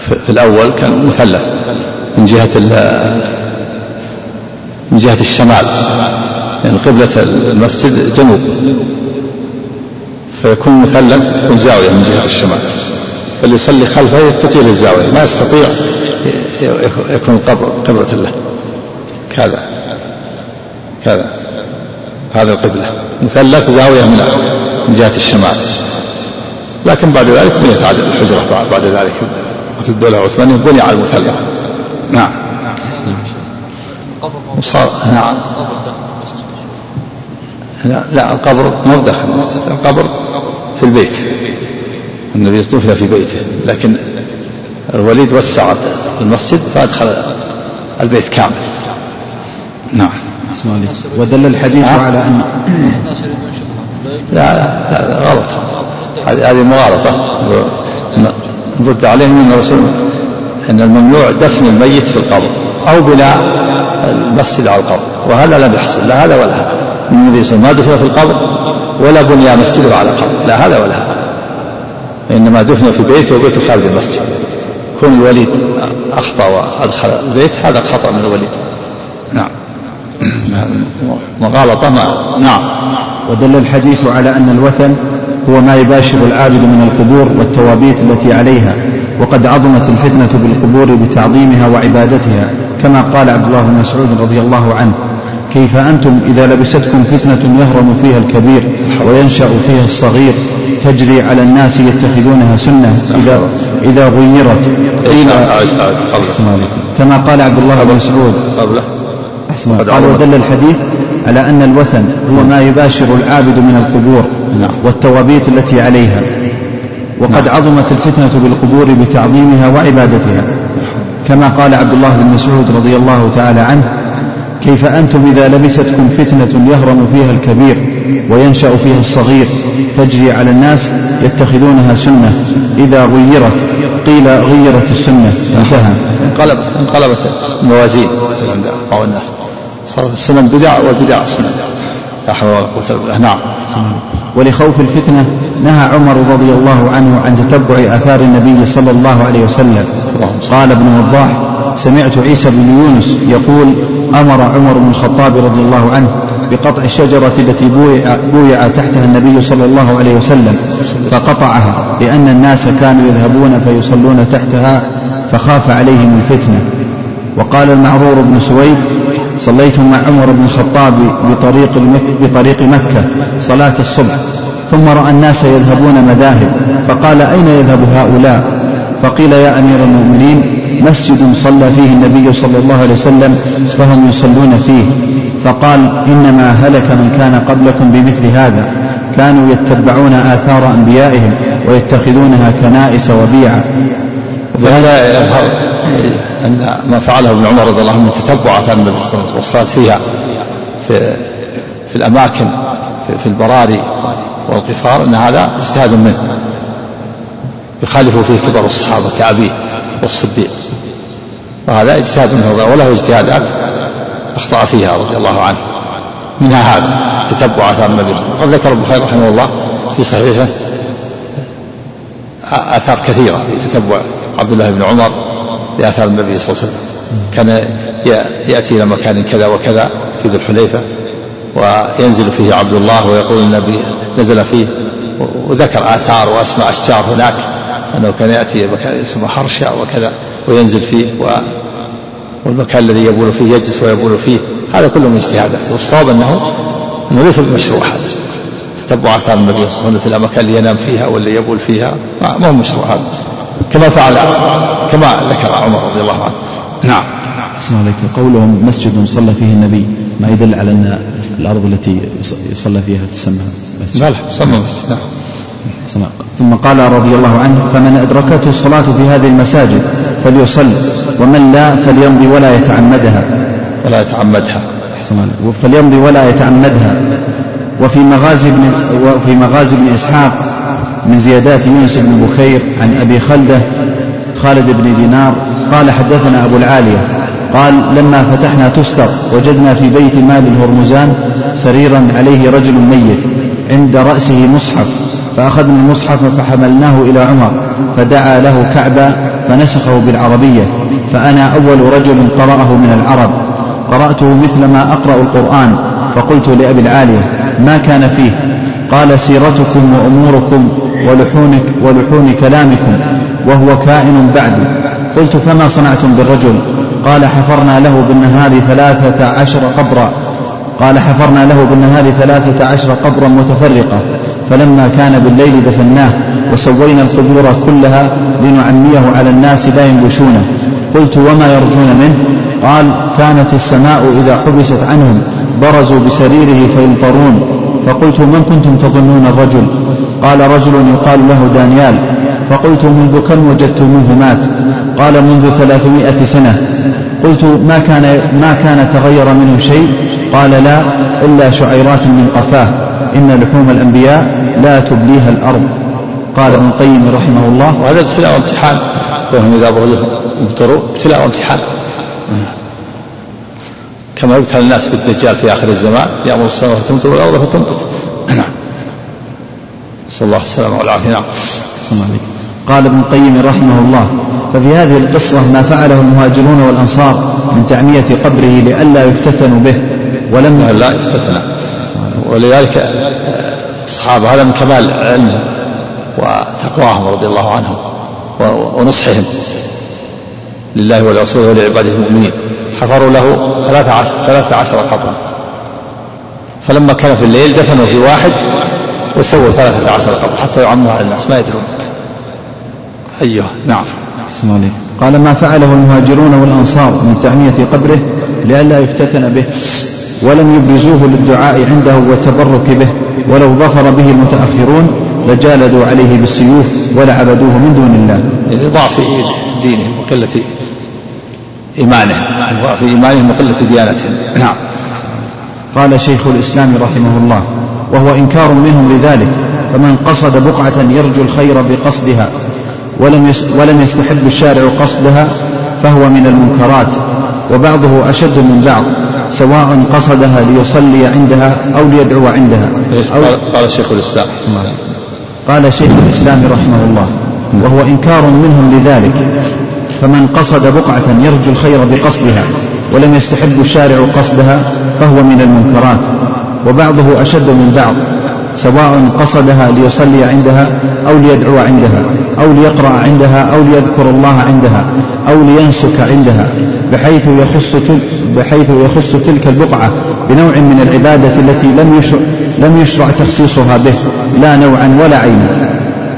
في الأول كان مثلث من جهة من جهة الشمال. يعني قبلة المسجد جنوب. فيكون مثلث تكون زاوية من جهة الشمال. فاللي يصلي خلفه يتجه للزاوية ما يستطيع يكون قبلة له. كذا. كذا. هذا القبلة. مثلث زاوية من من جهة الشمال. لكن بعد ذلك بنيت الحجرة بعد, ذلك. الدولة العثمانية بني على المثلث نعم. وصار نعم. لا لا القبر ما هو داخل المسجد. القبر في البيت. النبي دفن في بيته. لكن الوليد وسع المسجد فأدخل البيت كامل. نعم. ودل الحديث على أن لا لا, لا, غلط. هذه هذه مغالطة. نرد عليهم أن الرسول. أن الممنوع دفن الميت في القبر أو بناء المسجد على القبر. وهذا لم يحصل لا هذا ولا هذا. النبي صلى الله عليه وسلم ما دفن في القبر ولا بني مسجده على القبر. لا هذا ولا هذا. إنما دفن في بيته وبيته خارج المسجد. كون الوليد أخطأ وأدخل البيت هذا خطأ من الوليد. نعم. مغالطة ما. نعم. ودل الحديث على أن الوثن هو ما يباشر العابد من القبور والتوابيت التي عليها وقد عظمت الفتنة بالقبور بتعظيمها وعبادتها كما قال عبد الله بن مسعود رضي الله عنه كيف أنتم إذا لبستكم فتنة يهرم فيها الكبير وينشأ فيها الصغير تجري على الناس يتخذونها سنة إذا إذا غيرت؟ قيل كما قال عبد الله بن مسعود. أحسن قال ودل الحديث. على أن الوثن هو ما يباشر العابد من القبور نعم. والتوابيت التي عليها. وقد عظمت الفتنة بالقبور بتعظيمها وعبادتها. كما قال عبد الله بن مسعود رضي الله تعالى عنه كيف أنتم إذا لبستكم فتنة يهرم فيها الكبير وينشأ فيها الصغير تجري على الناس يتخذونها سنة. إذا غيرت قيل غيرت السنة. انتهى. انقلبت انقلبت الموازين. عند بعض الناس. صارت السنن بدع والبدع سنن لا حول ولا قوة بالله نعم. ولخوف الفتنة نهى عمر رضي الله عنه عن تتبع آثار النبي صلى الله عليه وسلم. قال ابن وضاح سمعت عيسى بن يونس يقول أمر عمر بن الخطاب رضي الله عنه بقطع الشجرة التي بويع, بويع تحتها النبي صلى الله عليه وسلم فقطعها لأن الناس كانوا يذهبون فيصلون تحتها فخاف عليهم الفتنة. وقال المعرور بن سويد صليت مع عمر بن الخطاب بطريق, بطريق مكة صلاة الصبح ثم رأى الناس يذهبون مذاهب فقال أين يذهب هؤلاء؟ فقيل يا أمير المؤمنين مسجد صلى فيه النبي صلى الله عليه وسلم فهم يصلون فيه. فقال إنما هلك من كان قبلكم بمثل هذا كانوا يتبعون آثار أنبيائهم ويتخذونها كنائس وبيعا. وهذا يظهر أن ما فعله ابن عمر رضي الله عنه من تتبع آثار النبي صلى الله عليه وسلم والصلاة فيها في في الأماكن في, في البراري والقفار أن هذا اجتهاد منه. يخالف فيه كبر الصحابة كأبيه والصديق. وهذا اجتهاد منه وله اجتهادات أخطأ فيها رضي الله عنه. منها هذا تتبع آثار النبي صلى الله عليه وسلم. قد ذكر البخاري رحمه الله في صحيحه آثار كثيرة في تتبع عبد الله بن عمر لآثار النبي صلى الله عليه وسلم. كان يأتي إلى مكان كذا وكذا في ذي الحليفة وينزل فيه عبد الله ويقول النبي نزل فيه وذكر آثار وأسماء أشجار هناك. أنه كان يأتي مكان اسمه حرشة وكذا وينزل فيه و والمكان الذي يبول فيه يجلس ويبول فيه. هذا كله من اجتهاداته والصواب أنه أنه ليس بمشروع هذا. تتبع آثار النبي صلى الله عليه وسلم في الأماكن اللي ينام فيها واللي يبول فيها. ما هو مشروع هذا. كما فعل كما ذكر عمر رضي الله عنه. نعم. أحسن عليك قولهم مسجد صلى فيه النبي ما يدل على أن الأرض التي يصلى فيها تسمى مسجد. لا سمى مسجد نعم. ثم قال رضي الله عنه فمن أدركته الصلاة في هذه المساجد فليصل ومن لا فليمضي ولا يتعمدها. ولا يتعمدها. فليمضي ولا يتعمدها. وفي مغازي بن وفي مغازي بن إسحاق من زيادات يونس بن بخير عن أبي خلدة خالد بن دينار قال حدثنا أبو العالية قال لما فتحنا تستر وجدنا في بيت مال الهرمزان سريرا عليه رجل ميت عند رأسه مصحف فأخذنا المصحف فحملناه إلى عمر فدعا له كعبا فنسخه بالعربية فأنا أول رجل قرأه من العرب قرأته مثل ما أقرأ القرآن فقلت لأبي العالية ما كان فيه. قال سيرتكم وأموركم ولحونك ولحون كلامكم وهو كائن بعد. قلت فما صنعتم بالرجل؟ قال حفرنا له بالنهار ثلاثة عشر قبرا. قال حفرنا له بالنهار ثلاثة عشر قبرا متفرقة. فلما كان بالليل دفناه وسوينا القبور كلها لنعميه على الناس لا ينبشونه. قلت وما يرجون منه؟ قال كانت السماء إذا حبست عنهم. برزوا بسريره فيمطرون فقلت من كنتم تظنون الرجل؟ قال رجل يقال له دانيال. فقلت منذ كم وجدتموه مات؟ قال منذ ثلاثمائة سنة. قلت ما كان, ما كان تغير منه شيء؟ قال لا إلا شعيرات من قفاه. إن لحوم الأنبياء لا تبليها الأرض. قال ابن القيم رحمه الله. وهذا ابتلاء وامتحان وهم إذا ابتلاء وامتحان كما يبتلى الناس بالدجال في آخر الزمان يأمر السماء فتمطر والأرض فتنبت نعم. نسأل الله السلامة والعافية. نعم. قال ابن القيم رحمه الله ففي هذه القصة ما فعله المهاجرون والأنصار من تعمية قبره لئلا يفتتنوا به ولم لا يفتتن. ولذلك الصحابة هذا من كمال علمهم وتقواهم رضي الله عنهم ونصحهم لله ولرسوله ولعباده المؤمنين. حفروا له ثلاثة عشر, ثلاثة عشر قبرا فلما كان في الليل دفنوا في واحد وسووا ثلاثة عشر قبر حتى يعموا على الناس. ما يدرون. أيوه. نعم. قال ما فعله المهاجرون والأنصار من تعمية قبره لئلا يفتتن به ولم يبرزوه للدعاء عنده والتبرك به ولو ظفر به المتأخرون لجالدوا عليه بالسيوف ولعبدوه من دون الله. لضعف دينهم وقلة إيمانهم ضعف إيمانهم وقلة ديانتهم نعم. قال شيخ الإسلام رحمه الله وهو إنكار منهم لذلك فمن قصد بقعة يرجو الخير بقصدها ولم ولم يستحب الشارع قصدها فهو من المنكرات وبعضه أشد من بعض سواء قصدها ليصلي عندها أو ليدعو عندها. أو قال شيخ الإسلام قال شيخ الإسلام رحمه الله وهو إنكار منهم لذلك فمن قصد بقعة يرجو الخير بقصدها ولم يستحب الشارع قصدها فهو من المنكرات وبعضه أشد من بعض سواء قصدها ليصلي عندها أو ليدعو عندها أو ليقرأ عندها أو ليذكر الله عندها أو لينسك عندها بحيث يخص بحيث يخص تلك البقعة بنوع من العبادة التي لم يشرع, لم يشرع تخصيصها به لا نوعا ولا عينا.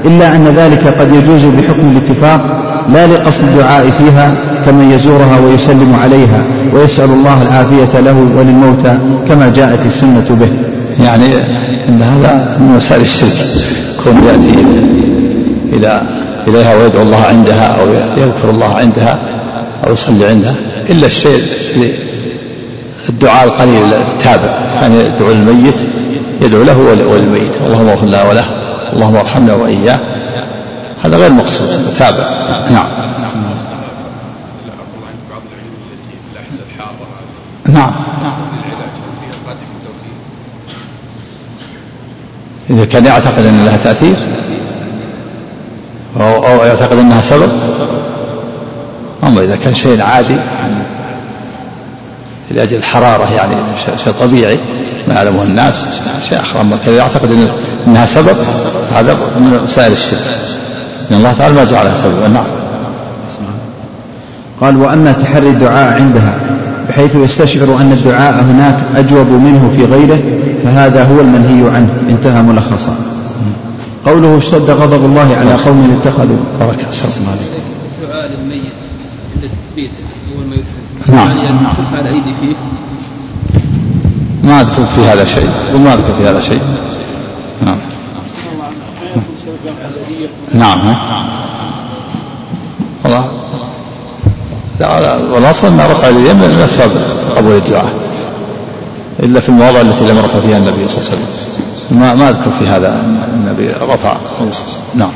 إلا أن ذلك قد يجوز بحكم الاتفاق لا لقصد الدعاء فيها كمن يزورها ويسلم عليها ويسأل الله العافية له وللموتى كما جاءت السنة به. يعني أن هذا من وسائل الشرك كون يأتي إلى إليها ويدعو الله عندها أو يذكر الله عندها أو يصلي عندها إلا الشيء الدعاء القليل التابع. كان يعني يدعو الميت يدعو له وللميت. اللهم اغفر له وله اللهم ارحمنا وإياه. هذا غير مقصود تابع. نعم. نعم. إذا كان يعتقد أن لها تأثير؟ أو يعتقد أنها سبب؟ أما إذا كان شيء عادي لأجل الحرارة يعني شيء طبيعي ما يعلمه الناس شيء آخر أما كذا يعتقد أنها سبب هذا من وسائل الشرك إن الله تعالى ما جعلها سببا نعم. قال وأما تحري الدعاء عندها بحيث يستشعر أن الدعاء هناك أجوب منه في غيره فهذا هو المنهي عنه. انتهى ملخصا. قوله اشتد غضب الله على قوم اتخذوا. بركة دعاء للميت عند التثبيت أول ما يدفن نعم. يعني أن ترفع الأيدي فيه. ما أذكر في هذا شيء. وما أذكر في هذا شيء. نعم. نعم. والله. لا والأصل أن رفع اليدين من أسباب قبول الدعاء إلا في المواضع التي لم يرفع فيها النبي صلى الله عليه وسلم. ما ما أذكر في هذا النبي رفع. نعم.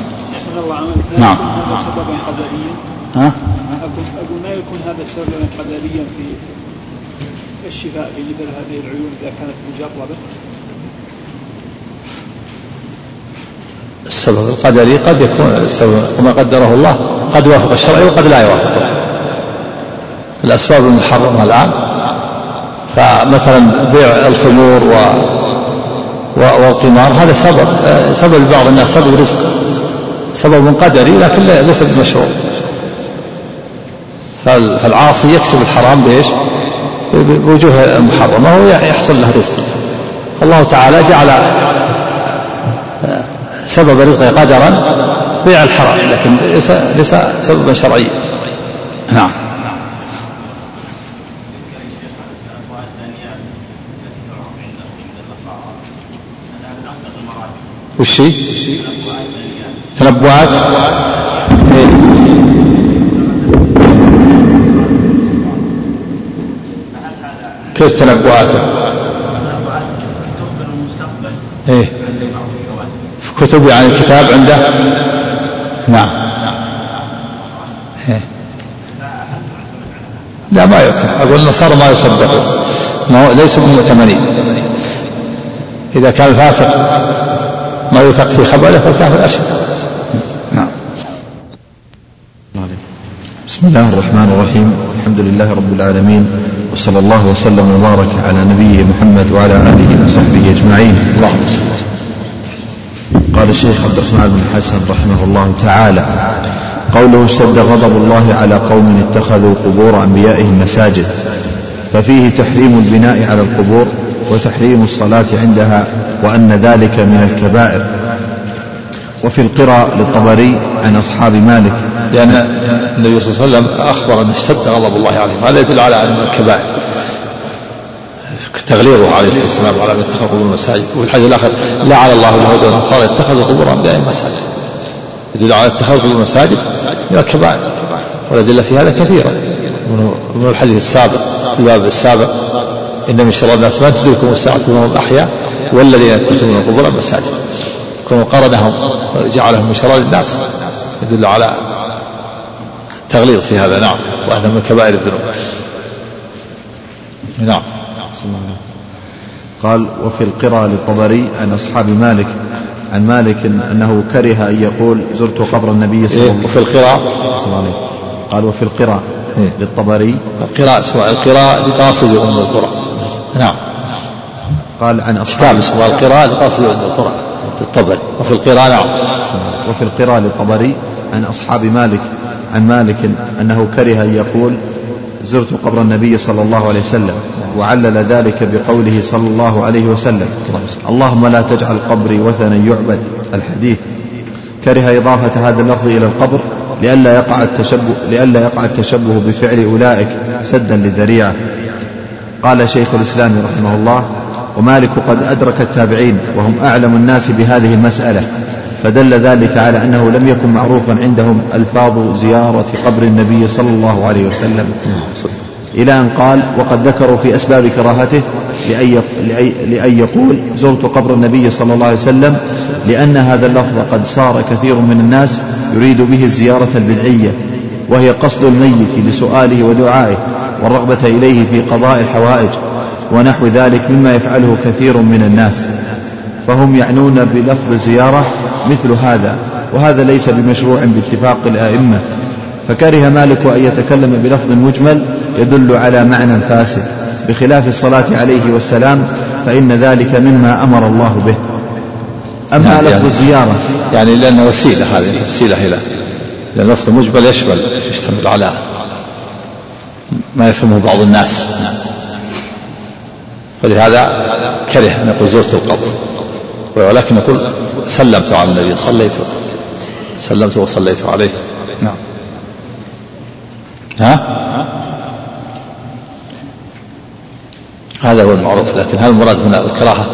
نعم. سببا قدريا ها؟ أقول ما يكون هذا سببا قدريا في الشفاء في مثل هذه العيون إذا كانت مجربة؟ السبب القدري قد يكون السبب وما قدره الله قد يوافق الشرع وقد لا يوافقه الأسباب المحرمة الآن فمثلا بيع الخمور و والقمار هذا سبب سبب لبعض الناس سبب رزق سبب قدري لكن ليس بمشروع. فالعاصي يكسب الحرام بإيش؟ بوجوه محرمة ويحصل له رزق. الله تعالى جعل سبب رزقه قدرا بيع الحرام لكن ليس ليس سببا شرعيا نعم وش هي؟ تنبؤات إيه؟ كيف تنبؤاته؟ إيه كتب يعني الكتاب عنده؟ نعم. إيه؟ لا ما يعتمد أقول النصارى ما يصدقون. ما ليسوا بمؤتمنين إذا كان الفاسق ما يوثق في خبره فالكافر أشد نعم. بسم الله الرحمن الرحيم. الحمد لله رب العالمين وصلى الله وسلم وبارك على نبيه محمد وعلى آله وصحبه أجمعين. اللهم قال الشيخ عبد الرحمن بن حسن رحمه الله تعالى قوله اشتد غضب الله على قوم اتخذوا قبور أنبيائهم مساجد ففيه تحريم البناء على القبور وتحريم الصلاة عندها وأن ذلك من الكبائر. وفي القرى للطبري عن أصحاب مالك. لأن النبي صلى الله عليه وسلم أخبر أن اشتد غضب الله عليهم هذا يدل على أن الكبائر. تغليظه عليه الصلاة والسلام على من اتخذ قبور المساجد وفي الحديث الآخر لعن الله اليهود والنصارى اتخذوا قبور انبيائهم مساجد يدل على اتخاذ قبور المساجد من الكبائر والأدلة في هذا كثيرة. من الحديث السابق الباب السابق إن من شر الناس من تدركهم الساعة وهم احياء والذين يتخذون القبور مساجد كونوا قرنهم وجعلهم بشرى للناس يدل على التغليظ في هذا نعم وهذا من كبائر الذنوب. نعم. قال وفي القرى للطبري عن أصحاب مالك عن مالك أنه كره أن يقول زرت قبر النبي صلى إيه الله وفي القراء عليه وسلم. قال وفي القرى إيه. للطبري القراء اسمها القراء لقاصد أم القرى نعم. قال عن كتاب أصحاب اسمه القراء لقاصد أم القرى الطبري وفي القراء نعم. وفي القراء للطبري عن أصحاب مالك عن مالك أنه كره أن يقول زرت قبر النبي صلى الله عليه وسلم وعلل ذلك بقوله صلى الله عليه وسلم. اللهم لا تجعل قبري وثنا يعبد. الحديث كره إضافة هذا اللفظ إلى القبر لئلا يقع التشبه لئلا يقع التشبه بفعل أولئك سدا للذريعة. قال شيخ الإسلام رحمه الله ومالك قد أدرك التابعين وهم أعلم الناس بهذه المسألة. فدل ذلك على أنه لم يكن معروفا عندهم ألفاظ زيارة قبر النبي صلى الله عليه وسلم. إلى أن قال وقد ذكروا في أسباب كراهته لأن لأن يقول زرت قبر النبي صلى الله عليه وسلم لأن هذا اللفظ قد صار كثير من الناس يريد به الزيارة البدعية وهي قصد الميت لسؤاله ودعائه والرغبة إليه في قضاء الحوائج ونحو ذلك مما يفعله كثير من الناس فهم يعنون بلفظ الزيارة مثل هذا وهذا ليس بمشروع باتفاق الآئمة. فكره مالك أن يتكلم بلفظ مجمل يدل على معنى فاسد. بخلاف الصلاة عليه والسلام فإن ذلك مما أمر الله به. أما يعني- لفظ يعني- الزيارة. يعني لأنه وسيلة هذه وسيلة إلى لأن اللفظ مجمل يشمل يشتمل على ما يفهمه بعض الناس. فلهذا كره أن يقول زرت القبر. ولكن يقول سلمت على النبي صليت سلمت وصليت عليه. نعم. ها؟ هذا هو المعروف لكن هل المراد هنا الكراهة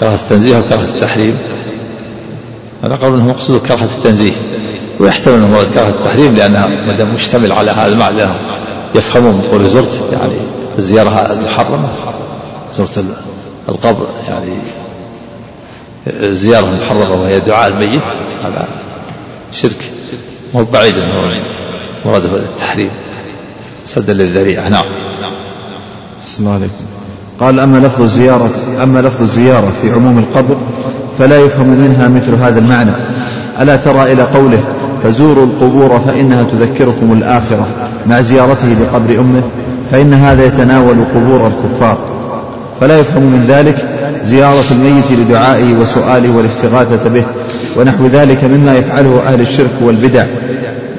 كراهة التنزيه أو كراهة التحريم؟ هذا قول إنه مقصود كراهة التنزيه ويحتمل إنه مراد كراهة التحريم لأنها ما دام مشتمل على هذا المعنى يفهمون من قول زرت يعني الزياره المحرمة زرت ال- القبر يعني الزياره المحرمة وهي دعاء الميت هذا شرك. مو بعيد إنه مراده التحريم. سدا للذريعة. نعم. قال أما لفظ الزيارة أما لفظ الزيارة في عموم القبر فلا يفهم منها مثل هذا المعنى. ألا ترى إلى قوله فزوروا القبور فإنها تذكركم الآخرة مع زيارته لقبر أمه فإن هذا يتناول قبور الكفار. فلا يفهم من ذلك زيارة الميت لدعائه وسؤاله والاستغاثة به ونحو ذلك مما يفعله أهل الشرك والبدع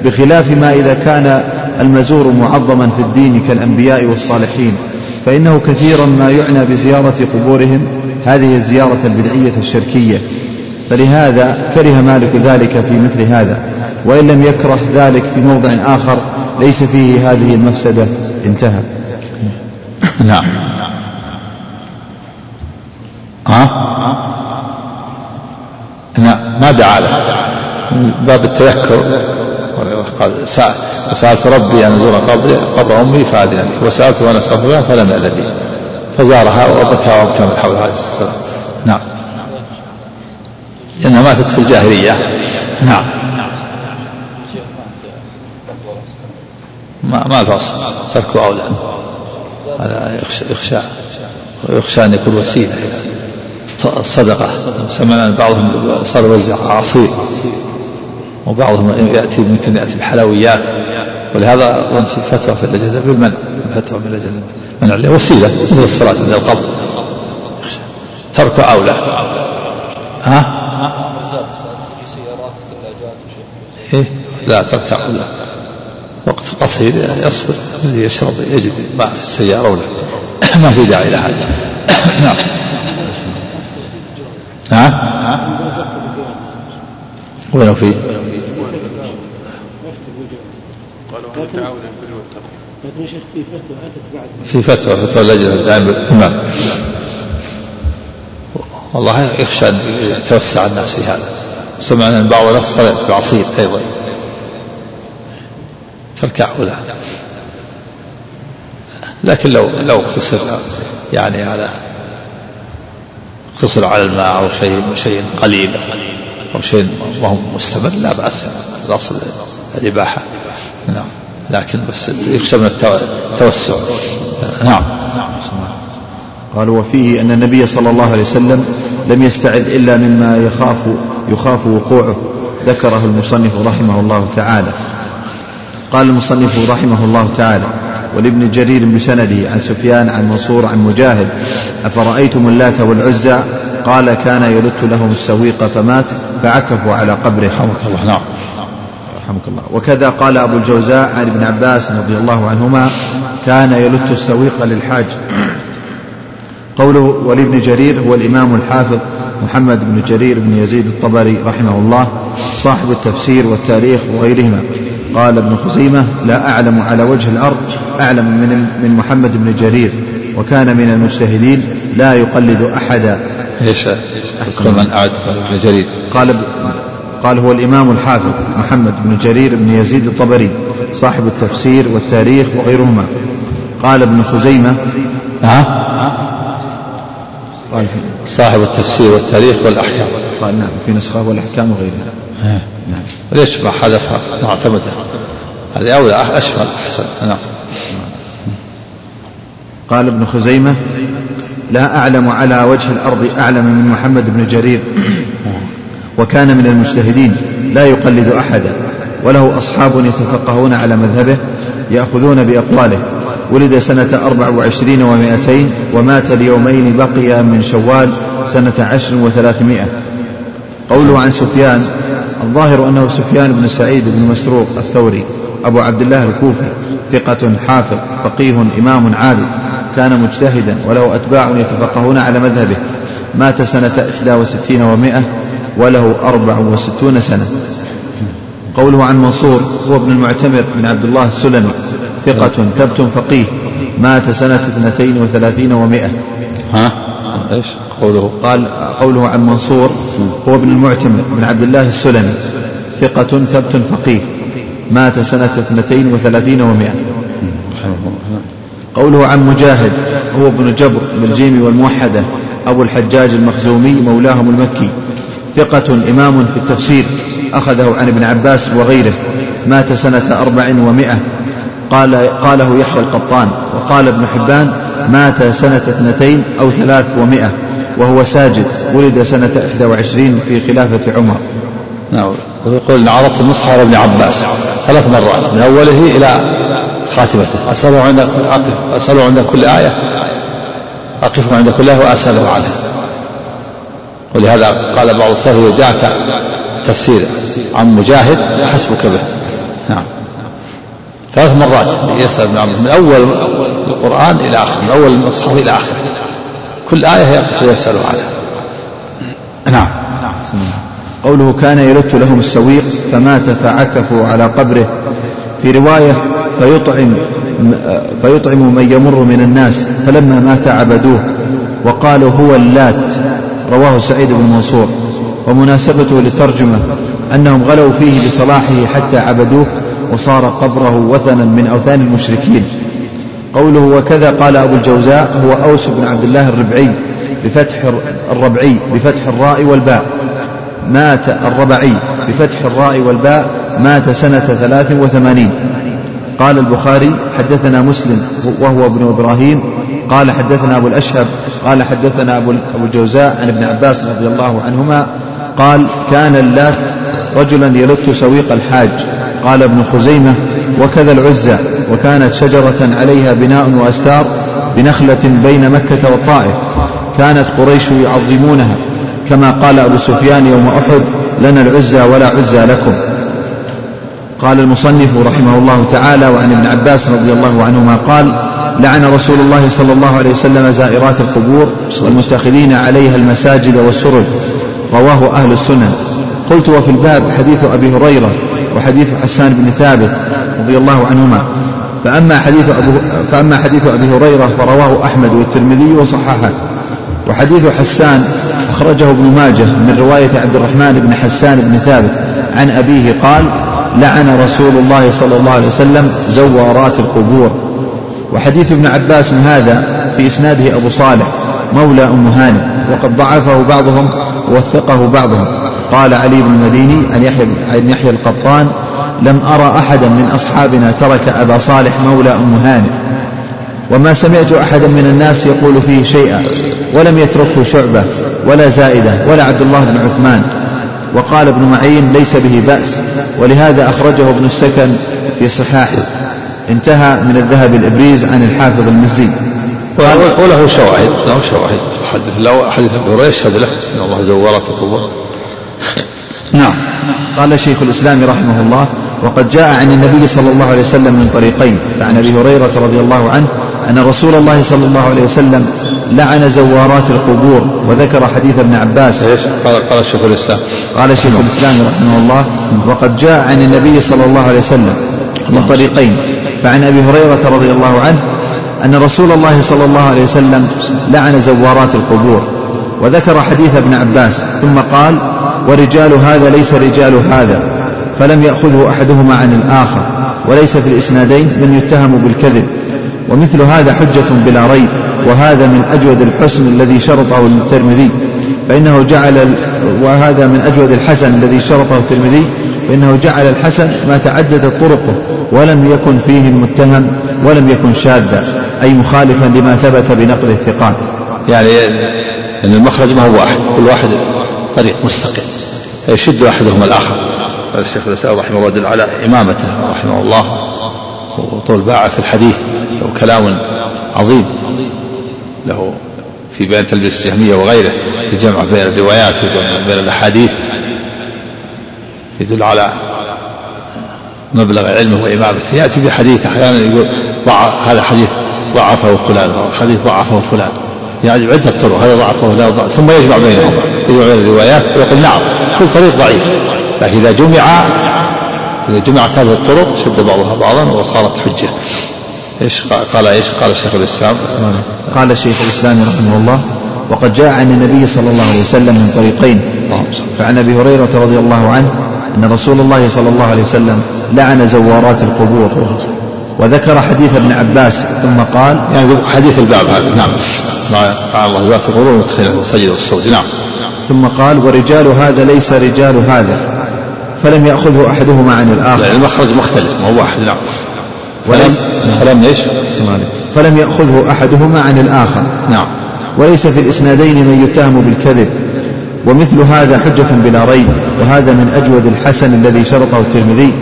بخلاف ما إذا كان المزور معظما في الدين كالأنبياء والصالحين فإنه كثيرا ما يعنى بزيارة قبورهم هذه الزيارة البدعية الشركية. فلهذا كره مالك ذلك في مثل هذا وإن لم يكره ذلك في موضع آخر ليس فيه هذه المفسدة. انتهى. نعم ها نعم ما دعا له. من باب التذكر. قال سأ- سألت ربي أن أزور قبر قبر أمي فأذن لي وسألت وأنا أستغفرها فلم يأذن لي فزارها وبكى وأبكى من حولها نعم. لأنها ماتت في الجاهلية. نعم. ما ما الفصل تركه أولى هذا يخشى يخشى ويخشى أن يكون وسيلة. الصدقة سمعنا بعضهم صار يوزع عصير وبعضهم يأتي ممكن يأتي بحلويات. ولهذا ظن في فتوى في اللجنة بالمنع. فتوى من اللجنة منع وسيلة مثل الصلاة عند القبر. ترك أولى. ها؟ إيه؟ لا ترك أولى. وقت قصير يصبر. يشرب يجد. ماء في السيارة ولا ما في داعي لهذا نعم. ها؟ وينه في في فتوى في فتوى فتوى اللجنة الدائمة نعم والله يخشى أن يتوسع الناس في هذا. سمعنا أن بعض الناس يأتي بعصير أيضا. ترك أولى لكن لو لو اقتصر يعني على تصل على الماء أو شيء شيء قليل أو شيء ما هو مستمر لا بأس الأصل الإباحة نعم. لكن بس يخشى من التوسع. نعم. قال وفيه أن النبي صلى الله عليه وسلم لم يستعذ إلا مما يخاف يخاف وقوعه. ذكره المصنف رحمه الله تعالى. قال المصنف رحمه الله تعالى ولابن جرير بسنده عن سفيان عن منصور عن مجاهد أفرأيتم اللات والعزى؟ قال كان يلت لهم السويق فمات فعكفوا على قبره. رحمك الله نعم. رحمك الله. وكذا قال أبو الجوزاء عن ابن عباس رضي الله عنهما كان يلت السويق للحاج. قوله ولابن جرير هو الإمام الحافظ محمد بن جرير بن يزيد الطبري رحمه الله صاحب التفسير والتاريخ وغيرهما. قال ابن خزيمة لا أعلم على وجه الأرض أعلم من من محمد بن جرير وكان من المجتهدين لا يقلد أحدا. إيش؟ من أعد ابن جرير. قال قال هو الإمام الحافظ محمد بن جرير بن يزيد الطبري صاحب التفسير والتاريخ وغيرهما. قال ابن خزيمة نعم قال صاحب التفسير والتاريخ والأحكام. قال نعم في نسخة والأحكام وغيرها. نعم. ليش ما حذفها معتمدة. هذه أولى أشمل أحسن. نعم. قال ابن خزيمة لا أعلم على وجه الأرض أعلم من محمد بن جرير. وكان من المجتهدين لا يقلد أحدا وله أصحاب يتفقهون على مذهبه يأخذون بأقواله. ولد سنة أربع وعشرين ومائتين ومات اليومين بقي من شوال سنة عشر وثلاثمائة. قوله عن سفيان الظاهر أنه سفيان بن سعيد بن مسروق الثوري أبو عبد الله الكوفي ثقة حافظ فقيه إمام عابد كان مجتهدا وله أتباع يتفقهون على مذهبه. مات سنة إحدى وستين ومائة وله أربع وستون سنة. قوله عن منصور هو ابن المعتمر بن عبد الله السلمي ثقة ثبت فقيه. مات سنة اثنتين وثلاثين ومائة. ها؟ إيش؟ قوله قال قوله عن منصور هو ابن المعتمر بن عبد الله السلمي ثقة ثبت فقيه مات سنة اثنتين وثلاثين ومائة. قوله عن مجاهد هو ابن جبر بالجيم والموحدة أبو الحجاج المخزومي مولاهم المكي ثقة إمام في التفسير أخذه عن ابن عباس وغيره مات سنة أربع ومائة. قال قاله يحيى القطان وقال ابن حبان مات سنة اثنتين أو ثلاث ومائة. وهو ساجد ولد سنة إحدى وعشرين في خلافة عمر. نعم. ويقول عرضت المصحف على ابن عباس ثلاث مرات من أوله إلى خاتمته. أسأله عند أسأله عند كل آية. أقف عند كل آية وأسأله عنه ولهذا قال بعض السلف إذا جاءك تفسير عن مجاهد حسبك به. نعم. ثلاث مرات يسأل ابن عمرو من أول القرآن إلى آخر من أول المصحف إلى آخر. كل آية يقف ويسأل عنها. نعم. قوله كان يلت لهم السويق فمات فعكفوا على قبره. في رواية فيطعم فيطعم من يمر من الناس فلما مات عبدوه وقالوا هو اللات. رواه سعيد بن منصور. ومناسبته للترجمة أنهم غلوا فيه بصلاحه حتى عبدوه وصار قبره وثنا من أوثان المشركين. قوله وكذا قال أبو الجوزاء هو أوس بن عبد الله الربعي بفتح الربعي بفتح الراء والباء. مات الربعي بفتح الراء والباء مات سنة ثلاث وثمانين. قال البخاري حدثنا مسلم وهو ابن إبراهيم. قال حدثنا أبو الأشهب. قال حدثنا أبو الجوزاء عن ابن عباس رضي الله عنهما. قال كان اللات رجلا يلت سويق الحاج. قال ابن خزيمة وكذا العزى وكانت شجرة عليها بناء وأستار بنخلة بين مكة والطائف كانت قريش يعظمونها كما قال أبو سفيان يوم أحد لنا العزى ولا عزى لكم. قال المصنف رحمه الله تعالى وعن ابن عباس رضي الله عنهما قال لعن رسول الله صلى الله عليه وسلم زائرات القبور والمتخذين عليها المساجد والسرج. رواه أهل السنن قلت وفي الباب حديث أبي هريرة وحديث حسان بن ثابت رضي الله عنهما. فأما حديث أبو فأما حديث أبي هريرة فرواه أحمد والترمذي وصححه. وحديث حسان أخرجه ابن ماجه من رواية عبد الرحمن بن حسان بن ثابت عن أبيه قال لعن رسول الله صلى الله عليه وسلم زوارات القبور. وحديث ابن عباس هذا في إسناده أبو صالح مولى أم هانئ وقد ضعفه بعضهم ووثقه بعضهم. قال علي بن المديني عن يحيى عن يحيى القطان لم أرى أحدا من أصحابنا ترك أبا صالح مولى أم هانئ. وما سمعت أحدا من الناس يقول فيه شيئا ولم يتركه شعبة ولا زائدة ولا عبد الله بن عثمان. وقال ابن معين ليس به بأس ولهذا أخرجه ابن السكن في صحاحه. انتهى من الذهب الإبريز عن الحافظ المزي. وله شواهد له شواهد. حدث له حديث هريره يشهد له إن الله القبور نعم. قال شيخ الإسلام رحمه الله وقد جاء عن النبي صلى الله عليه وسلم من طريقين فعن أبي هريرة رضي الله عنه أن رسول الله صلى الله عليه وسلم لعن زوارات القبور وذكر حديث ابن عباس؟ قال قال شيخ الإسلام. قال شيخ الإسلام رحمه الله وقد جاء عن النبي صلى الله عليه وسلم من طريقين فعن أبي هريرة رضي الله عنه أن رسول الله صلى الله عليه وسلم لعن زوارات القبور وذكر حديث ابن عباس ثم قال ورجال هذا ليس رجال هذا فلم يأخذه أحدهما عن الآخر وليس في الإسنادين من يتهم بالكذب. ومثل هذا حجة بلا ريب وهذا من أجود الحسن الذي شرطه الترمذي. فإنه جعل وهذا من أجود الحسن الذي شرطه الترمذي. فإنه جعل الحسن ما تعددت طرقه ولم يكن فيه المتهم ولم يكن شاذا أي مخالفا لما ثبت بنقل الثقات. يعني أن المخرج ما هو واحد كل واحد طريق مستقل. يشد أحدهما الآخر. قال الشيخ الاسلام رحمه الله يدل على إمامته رحمه الله. وطول باعه في الحديث له كلام عظيم. له في بيان تلبيس الجهمية وغيره في الجمع بين الروايات والجمع بين الأحاديث. يدل على مبلغ علمه وإمامته. يأتي بحديث أحيانا يقول هذا حديث ضعفه فلان حديث ضعفه فلان. يعني عدة طرق هذا ضعفه هذا ضعف ثم يجمع بينهم يجمع بين الروايات ويقول نعم كل طريق ضعيف. لكن إذا جمع إذا جمعت هذه الطرق شد بعضها بعضا وصارت حجة. إيش قال إيش؟ قال الشيخ الإسلام قال شيخ الإسلام رحمه الله وقد جاء عن النبي صلى الله عليه وسلم من طريقين. فعن أبي هريرة رضي الله عنه أن رسول الله صلى الله عليه وسلم لعن زوارات القبور. وذكر حديث ابن عباس ثم قال يعني حديث الباب هذا نعم. مع الله زوارات القبور ومدخله المسجد والصوت نعم. ثم قال ورجال هذا ليس رجال هذا فلم يأخذه أحدهما عن الآخر. يعني المخرج مختلف ما هو واحد نعم. ولم فلم إيش؟ فلم يأخذه أحدهما عن الآخر. نعم. وليس في الإسنادين من يتهم بالكذب ومثل هذا حجة بلا ريب وهذا من أجود الحسن الذي شرطه الترمذي.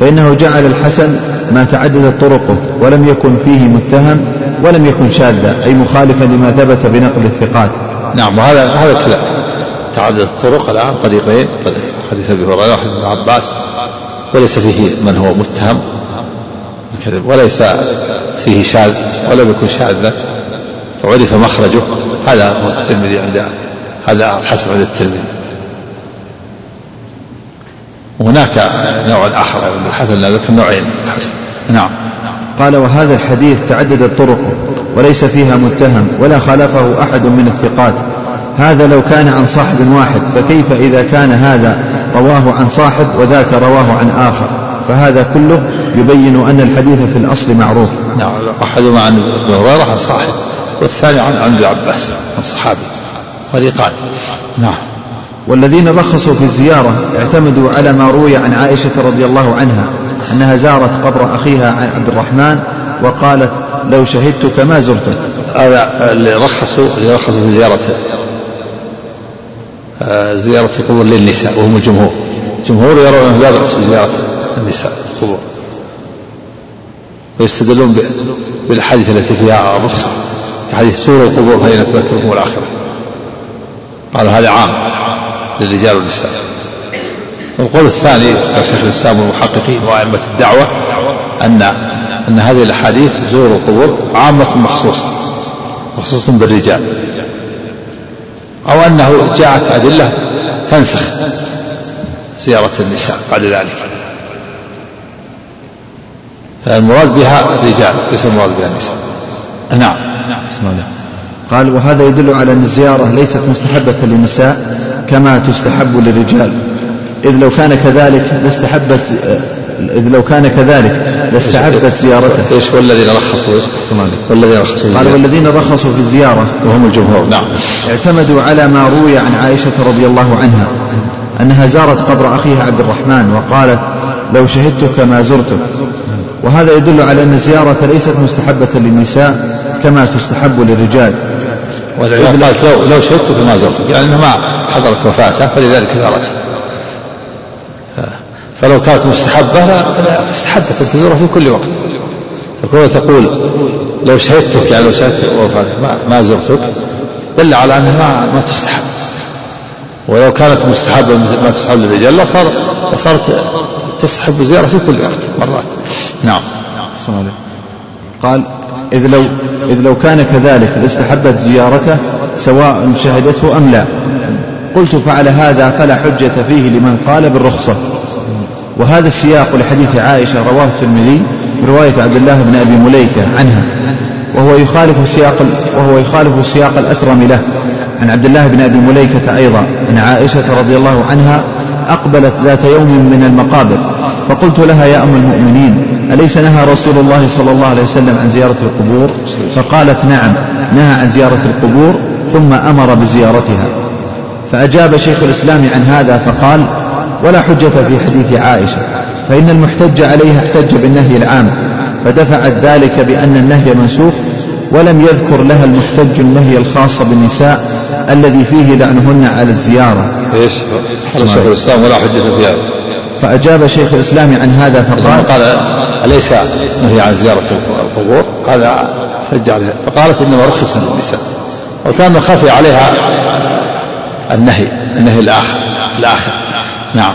فإنه جعل الحسن ما تعددت طرقه ولم يكن فيه متهم ولم يكن شاذا أي مخالفا لما ثبت بنقل الثقات. نعم وهذا هذا كلام. تعدد الطرق الآن طريقين طريق حديث أبي هريرة وحديث ابن عباس. وليس فيه من هو متهم بالكذب وليس فيه شاذ ولم يكن شاذا. فعرف مخرجه. هذا هو الترمذي عند هذا الحسن عند الترمذي. وهناك نوع آخر الحسن ذكر نوعين. من الحسن نعم. قال وهذا الحديث تعددت طرقه وليس فيها متهم ولا خالفه أحد من الثقات. هذا لو كان عن صاحب واحد فكيف إذا كان هذا رواه عن صاحب وذاك رواه عن آخر؟ فهذا كله يبين أن الحديث في الأصل معروف. نعم. أحدهما عن هريرة عن صاحب والثاني عن عن ابن عباس عن صحابي. طريقان. نعم. والذين رخصوا في الزيارة اعتمدوا على ما روي عن عائشة رضي الله عنها أنها زارت قبر أخيها عن عبد الرحمن وقالت لو شهدتك ما زرتك. هذا اللي رخصوا اللي رخصوا في زيارة آه، زيارة القبور للنساء وهم الجمهور. الجمهور يرون أنه لا بأس بزيارة النساء القبور. ويستدلون بالأحاديث التي فيها الرخصة كحديث سور القبور فإن تذكركم الآخرة. قالوا هذا عام. للرجال والنساء. والقول الثاني شيخ الإسلام والمحققين وأئمة الدعوة ان أن هذه الأحاديث زور القبور عامة مخصوصة مخصوصة بالرجال. أو أنه جاءت أدلة تنسخ زيارة النساء بعد ذلك. فالمراد بها الرجال ليس المراد بها النساء. نعم. بسم الله قال وهذا يدل على أن الزيارة ليست مستحبة للنساء كما تستحب للرجال. إذ لو كان كذلك لاستحبت إذ لو كان كذلك لاستحبت زيارته. إيش والذين رخصوا والذين رخصوا قال والذين رخصوا في الزيارة وهم الجمهور. نعم. اعتمدوا على ما روي عن عائشة رضي الله عنها أنها زارت قبر أخيها عبد الرحمن وقالت لو شهدتك ما زرتك. وهذا يدل على أن الزيارة ليست مستحبة للنساء كما تستحب للرجال. ولذلك قالت لو لو شهدتك ما زرتك يعني ما حضرت وفاته فلذلك زارته فلو كانت مستحبة استحبت أن تزوره في كل وقت. فكون تقول لو شهدتك يعني لو شهدت وفاتك ما, ما زرتك دل على أنها ما, ما تستحب. ولو كانت مستحبة ما تستحب للرجال لصار لصارت تستحب الزيارة في كل وقت مرات. نعم. قال إذ لو إذ لو كان كذلك لاستحبت زيارته سواء شهدته أم لا. قلت فعل هذا فلا حجة فيه لمن قال بالرخصة. وهذا السياق لحديث عائشة رواه الترمذي برواية عبد الله بن أبي مليكة عنها. وهو يخالف سياق وهو يخالف سياق الأكرم له. عن عبد الله بن أبي مليكة أيضا أن عائشة رضي الله عنها أقبلت ذات يوم من المقابر. فقلت لها يا أم المؤمنين أليس نهى رسول الله صلى الله عليه وسلم عن زيارة القبور؟ فقالت نعم نهى عن زيارة القبور ثم أمر بزيارتها. فأجاب شيخ الإسلام عن هذا فقال ولا حجة في حديث عائشة فإن المحتج عليها احتج بالنهي العام فدفعت ذلك بأن النهي منسوخ ولم يذكر لها المحتج النهي الخاص بالنساء الذي فيه لعنهن على الزيارة. إيش؟ قال شيخ الإسلام ولا حجة في هذا. فأجاب شيخ الإسلام عن هذا فقال قال أليس نهي عن زيارة القبور؟ قال حج عليها فقالت إنما رخص للنساء. وكان خفي عليها النهي النهي الآخر الآخر. نعم.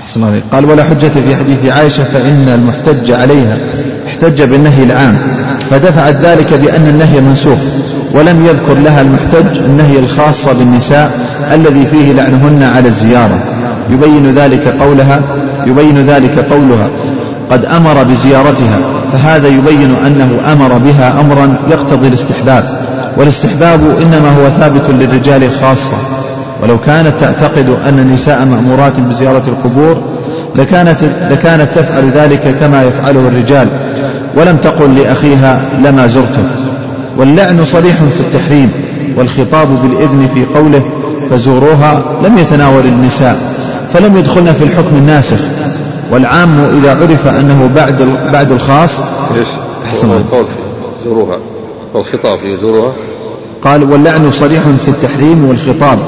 أحسن الله قال ولا حجة في حديث عائشة فإن المحتج عليها. احتج بالنهي العام. فدفعت ذلك بأن النهي منسوخ. ولم يذكر لها المحتج النهي الخاص بالنساء الذي فيه لعنهن على الزيارة. يبين ذلك قولها يبين ذلك قولها. قد أمر بزيارتها فهذا يبين أنه أمر بها أمرا يقتضي الاستحباب. والاستحباب إنما هو ثابت للرجال خاصة. ولو كانت تعتقد أن النساء مأمورات بزيارة القبور لكانت, لكانت تفعل ذلك كما يفعله الرجال. ولم تقل لأخيها لما زرته واللعن صريح في التحريم والخطاب بالإذن في قوله فزوروها لم يتناول النساء. فلم يدخلن في الحكم الناسخ. والعام إذا عرف أنه بعد بعد الخاص إيش؟ أحسن زوروها والخطاب في زوروها قال واللعن صريح في التحريم والخطاب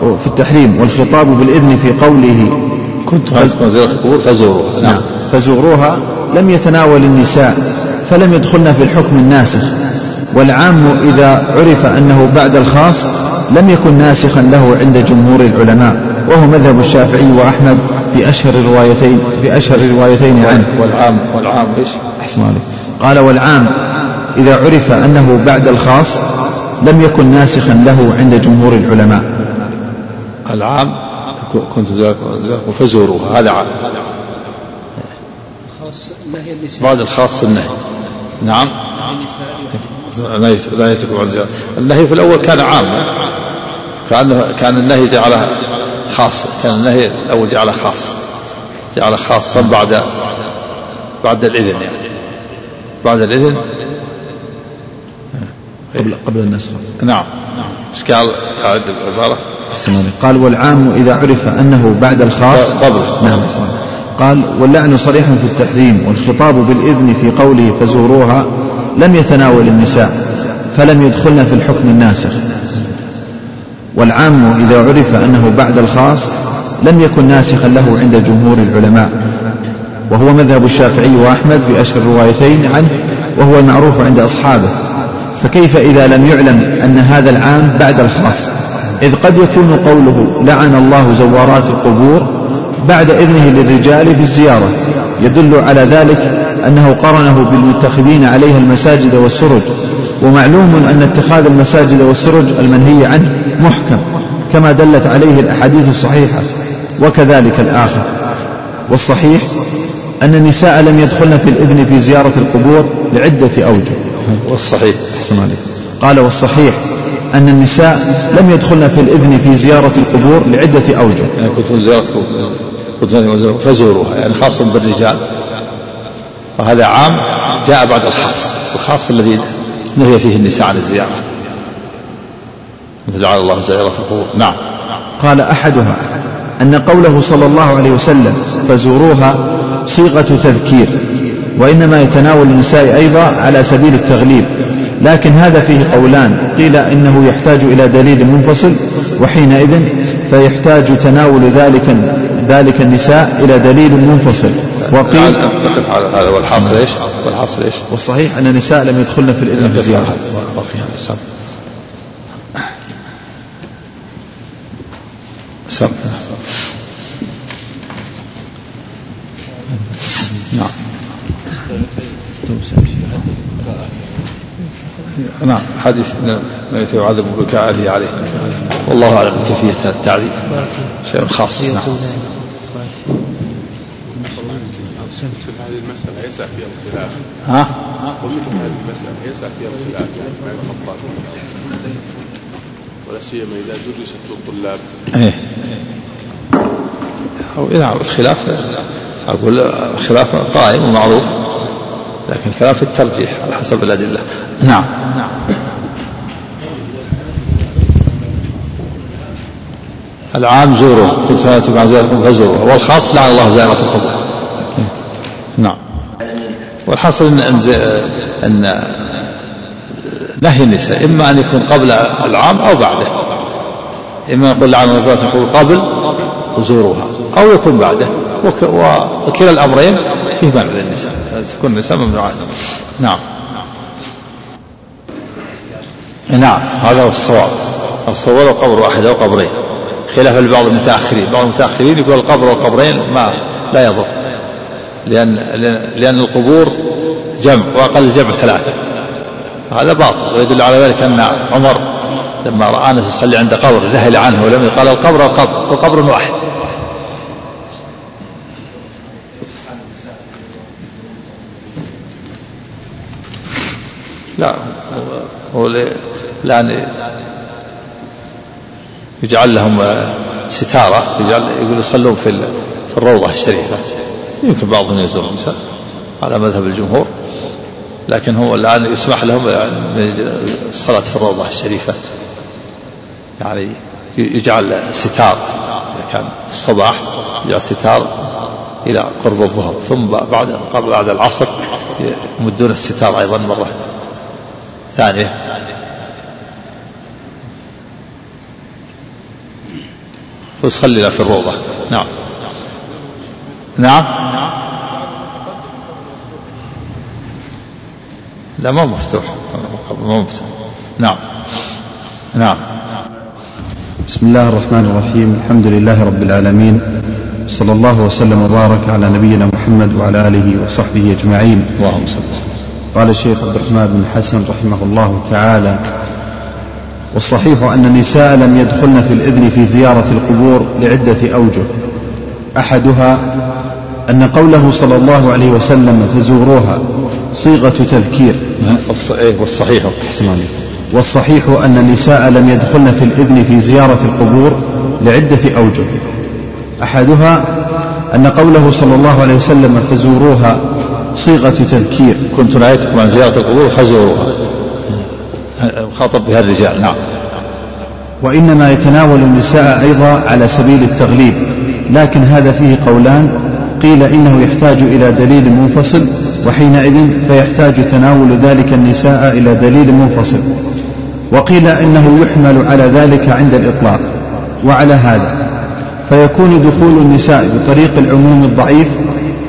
في التحريم والخطاب بالإذن في قوله. كنت القبور فزوروها. نعم. فزوروها لم يتناول النساء فلم يدخلن في الحكم الناسخ. والعام إذا عرف أنه بعد الخاص لم يكن ناسخا له عند جمهور العلماء وهو مذهب الشافعي وأحمد في أشهر الروايتين في أشهر الروايتين عنه. والعام والعام إيش؟ أحسن عليك. قال والعام إذا عرف أنه بعد الخاص لم يكن ناسخا له عند جمهور العلماء. العام كنت فزوروها هذا عام. بعد الخاص النهي. نعم. لا يتكلم عن زيارة النهي في الأول كان عاما كان كأن النهي جعله خاص كأن النهي الأول جعله خاص جعله خاصا بعد بعد الإذن يعني. بعد الإذن؟ قبل قبل النسخ نعم نعم. إيش قال؟ قاعد العبارة؟ قال والعام إذا عرف أنه بعد الخاص قبل. نعم قال واللعن صريح في التحريم والخطاب بالإذن في قوله فزوروها لم يتناول النساء فلم يدخلن في الحكم الناسخ. والعام إذا عرف أنه بعد الخاص لم يكن ناسخا له عند جمهور العلماء. وهو مذهب الشافعي وأحمد في أشهر الروايتين عنه وهو المعروف عند أصحابه. فكيف إذا لم يعلم أن هذا العام بعد الخاص؟ إذ قد يكون قوله لعن الله زوارات القبور بعد إذنه للرجال في الزيارة يدل على ذلك أنه قرنه بالمتخذين عليها المساجد والسرج ومعلوم أن اتخاذ المساجد والسرج المنهي عنه محكم كما دلت عليه الأحاديث الصحيحة وكذلك الآخر. والصحيح أن النساء لم يدخلن في الإذن في زيارة القبور لعدة أوجه. والصحيح. أحسن عليك. قال والصحيح أن النساء لم يدخلن في الإذن في زيارة القبور لعدة أوجه. يعني كنت زيارة فزوروها يعني خاصة بالرجال. وهذا عام جاء بعد الخاص الخاص الذي نهي فيه النساء عن الزيارة. جعل الله زائرة القبور نعم. قال أحدها أن قوله صلى الله عليه وسلم فزوروها صيغة تذكير وإنما يتناول النساء أيضا على سبيل التغليب. لكن هذا فيه قولان قيل إنه يحتاج إلى دليل منفصل وحينئذ فيحتاج تناول ذلك ذلك النساء إلى دليل منفصل. وقيل نقف على هذا. والحاصل إيش؟ والحاصل إيش؟ والصحيح أن النساء لم يدخلن في الإذن في الزيارة سم. نعم. نعم. حديث من يعذب بكاء اهله عليه. والله أعلم بكيفيه هذا التعذيب شيء خاص. نعم. مثل هذه المسألة يسع فيها الخلاف ها؟ ومثل هذه المسألة يسع فيها الخلاف يعني ما يخطط ولا سيما إذا درست للطلاب إيه. أو نعم الخلاف أقول الخلاف قائم ومعروف لكن في الترجيح على حسب الأدلة. نعم. نعم العام زوروا قلت فاتوا مع زيارتكم فزوروا. والخاص لعن الله زائرة القبور. والحاصل إن ان, أن نهي النساء إما أن يكون قبل العام أو بعده. إما يقول لعن الله القبور قبل وزوروها أو يكون بعده. وكلا الأمرين فيه منع للنساء. تكون النساء ممنوعات. نعم. نعم هذا هو الصواب. الصواب قبر واحد أو قبرين. خلافا لبعض المتأخرين. بعض المتأخرين يقول القبر والقبرين ما لا يضر. لأن لأن القبور جمع وأقل الجمع ثلاثة. هذا باطل ويدل على ذلك أن عمر لما رأى أنس يصلي عند قبر ذهل عنه ولم قال القبر القبر وقبر واحد. لا هو لأن يجعل لهم ستارة يجعل يقول يصلون في الروضة الشريفة. يمكن بعضهم يزور على مذهب الجمهور لكن هو الآن يسمح لهم الصلاة في الروضة الشريفة يعني يجعل ستار إذا كان الصباح يجعل ستار إلى قرب الظهر ثم بعد قبل بعد العصر يمدون الستار أيضا مرة ثانية. فيصلي في الروضة. نعم. نعم. لا ما مفتوح. ما مفتوح. نعم. نعم. بسم الله الرحمن الرحيم. الحمد لله رب العالمين. صلى الله وسلم وبارك على نبينا محمد وعلى آله وصحبه أجمعين. اللهم صل قال الشيخ عبد الرحمن بن حسن رحمه الله تعالى والصحيح أن النساء لم يدخلن في الإذن في زيارة القبور لعدة أوجه. أحدها أن قوله صلى الله عليه وسلم فزوروها صيغة تذكير. والصحيح والصحيح أن النساء لم يدخلن في الإذن في زيارة القبور لعدة أوجه. أحدها أن قوله صلى الله عليه وسلم فزوروها صيغة تذكير. كنت نهيتكم عن زيارة القبور فزوروها. خاطب بها الرجال نعم. وإنما يتناول النساء أيضا على سبيل التغليب لكن هذا فيه قولان قيل إنه يحتاج إلى دليل منفصل وحينئذ فيحتاج تناول ذلك النساء إلى دليل منفصل. وقيل إنه يحمل على ذلك عند الإطلاق. وعلى هذا فيكون دخول النساء بطريق العموم الضعيف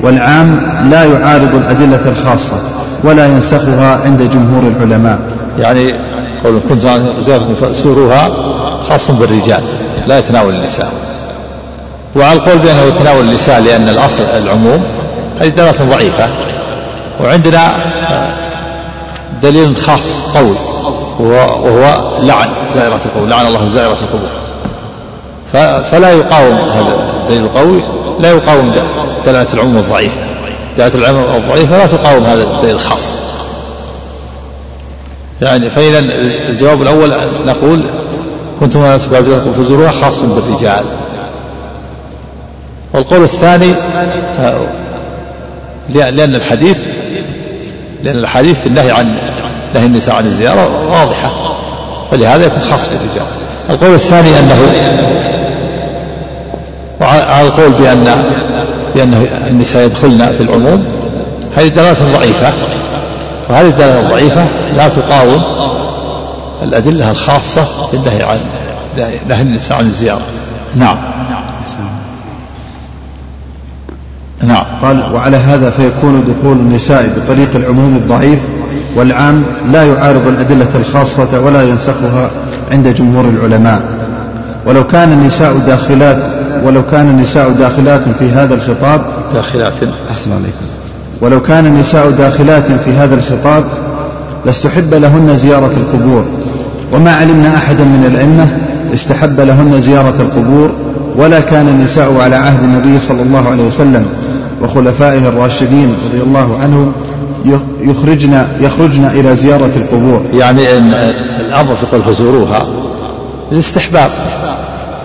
والعام لا يعارض الأدلة الخاصة ولا ينسخها عند جمهور العلماء. يعني قول كنت زيارة سورها خاص بالرجال لا يتناول النساء. وعلى القول بأنه يتناول النساء لأن الأصل العموم هذه دلالة ضعيفة وعندنا دليل خاص قوي وهو لعن زائرة القبور لعن الله زائرة القبور. فلا يقاوم هذا الدليل القوي لا يقاوم دلالة العموم الضعيفة. دلالة العموم الضعيفة لا تقاوم هذا الدليل الخاص. يعني فإذا الجواب الأول نقول كنتم لا تبازلكم فزوروها خاص بالرجال. والقول الثاني لأن الحديث لأن الأحاديث في النهي عن نهي النساء عن الزيارة واضحة فلهذا يكون خاص بالرجال القول الثاني أنه وعلى القول بأن بأن النساء يدخلن في العموم هذه دلالة ضعيفة وهذه الدلالة الضعيفة لا تقاوم الأدلة الخاصة بالنهي عن نهي النساء عن الزيارة. نعم. نعم. قال وعلى هذا فيكون دخول النساء بطريق العموم الضعيف والعام لا يعارض الأدلة الخاصة ولا ينسخها عند جمهور العلماء. ولو كان النساء داخلات ولو كان النساء داخلات في هذا الخطاب داخلات. أحسن عليكم. ولو كان النساء داخلات في هذا الخطاب لاستحب لهن زيارة القبور. وما علمنا أحدا من الأئمة استحب لهن زيارة القبور ولا كان النساء على عهد النبي صلى الله عليه وسلم وخلفائه الراشدين رضي الله عنهم يخرجن يخرجن إلى زيارة القبور. يعني إن الأمر في قول فزوروها الاستحباب.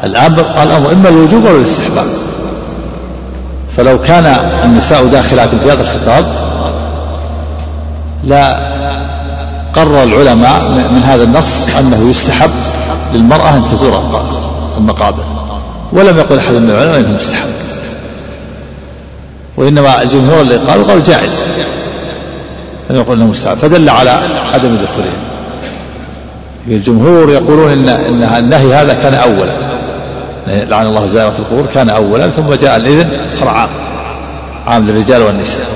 الأمر الأمر إما الوجوب أو الاستحباب. فلو كان النساء داخلات في هذا الخطاب لا قرر العلماء من هذا النص أنه يستحب للمرأة أن تزور المقابر. ولم يقل أحد من العلماء أنه مستحب وإنما الجمهور اللي قالوا قالوا جائز لم يقول أنه مستحب فدل على عدم دخولهم. الجمهور يقولون إن إن النهي هذا كان أولا. لعن الله زائرة القبور كان أولا ثم جاء الإذن صار عام. عام للرجال والنساء.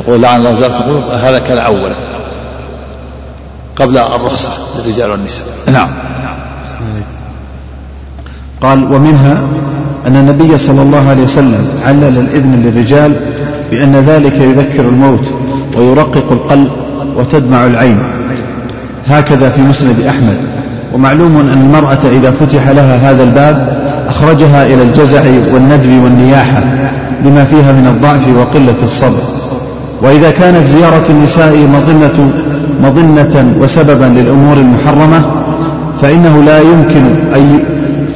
يقول لعن الله زائرة القبور هذا كان أولا. قبل الرخصة للرجال والنساء. نعم. قال ومنها أن النبي صلى الله عليه وسلم علل الإذن للرجال بأن ذلك يذكر الموت ويرقق القلب وتدمع العين. هكذا في مسند أحمد. ومعلوم أن المرأة إذا فتح لها هذا الباب أخرجها إلى الجزع والندب والنياحة لما فيها من الضعف وقلة الصبر. وإذا كانت زيارة النساء مظنة مظنة وسببا للأمور المحرمة فإنه لا يمكن أن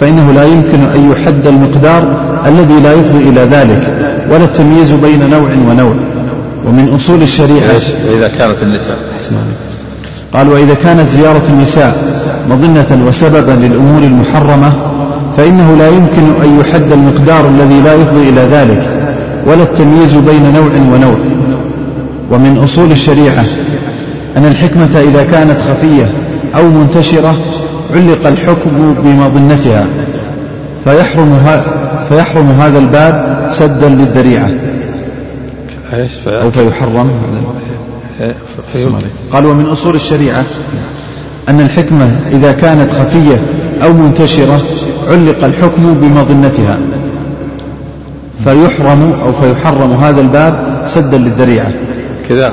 فإنه لا يمكن أن يحد المقدار الذي لا يفضي إلى ذلك ولا التمييز بين نوع ونوع. ومن أصول الشريعة وإذا كانت النساء. قال وإذا كانت زيارة النساء مظنة وسببا للأمور المحرمة فإنه لا يمكن أن يحد المقدار الذي لا يفضي إلى ذلك ولا التمييز بين نوع ونوع. ومن أصول الشريعة أن الحكمة إذا كانت خفية أو منتشرة علق الحكم بمظنتها فيحرم, فيحرم هذا الباب سدا للذريعة. أو فيحرم. قال ومن أصول الشريعة أن الحكمة إذا كانت خفية أو منتشرة علق الحكم بمظنتها. فيحرم أو فيحرم هذا الباب سدا للذريعة. كذا.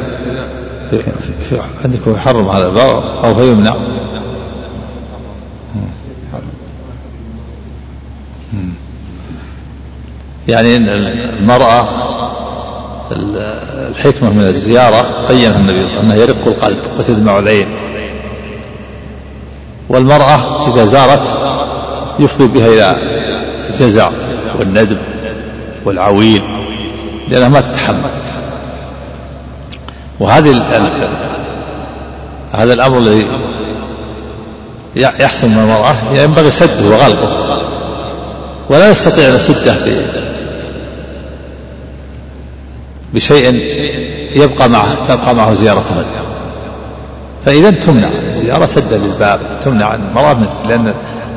عندكم يحرم هذا الباب أو فيمنع؟ يعني المرأة الحكمة من الزيارة بينها النبي صلى الله عليه وسلم أنها يرق القلب وتدمع العين. والمرأة إذا زارت يفضي بها إلى الجزع والندب والعويل لأنها ما تتحمل. وهذه هذا الأمر الذي يحصل من المرأة ينبغي سده وغلقه ولا نستطيع أن نسده بشيء يبقى معه تبقى معه زيارته فإذا تمنع الزيارة سدا للباب تمنع المرأة لأن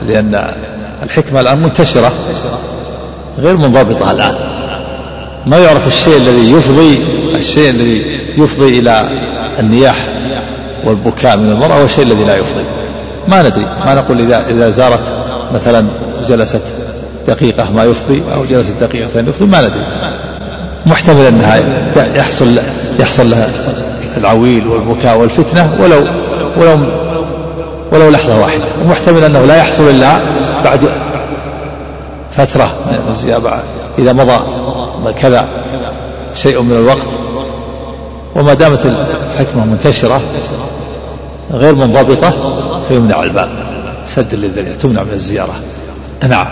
لأن الحكمة الآن منتشرة غير منضبطة الآن. ما يعرف الشيء الذي يفضي الشيء الذي يفضي إلى النياح والبكاء من المرأة والشيء الذي لا يفضي. ما ندري ما نقول إذا إذا زارت مثلا جلست دقيقة ما يفضي أو جلست دقيقتين يفضي ما ندري. محتمل أنها يحصل يحصل لها العويل والبكاء والفتنة ولو ولو ولو لحظة واحدة. ومحتمل أنه لا يحصل إلا بعد فترة إذا مضى كذا شيء من الوقت وما دامت الحكمة منتشرة غير منضبطة فيمنع الباب سد للذريعة تمنع من الزيارة. نعم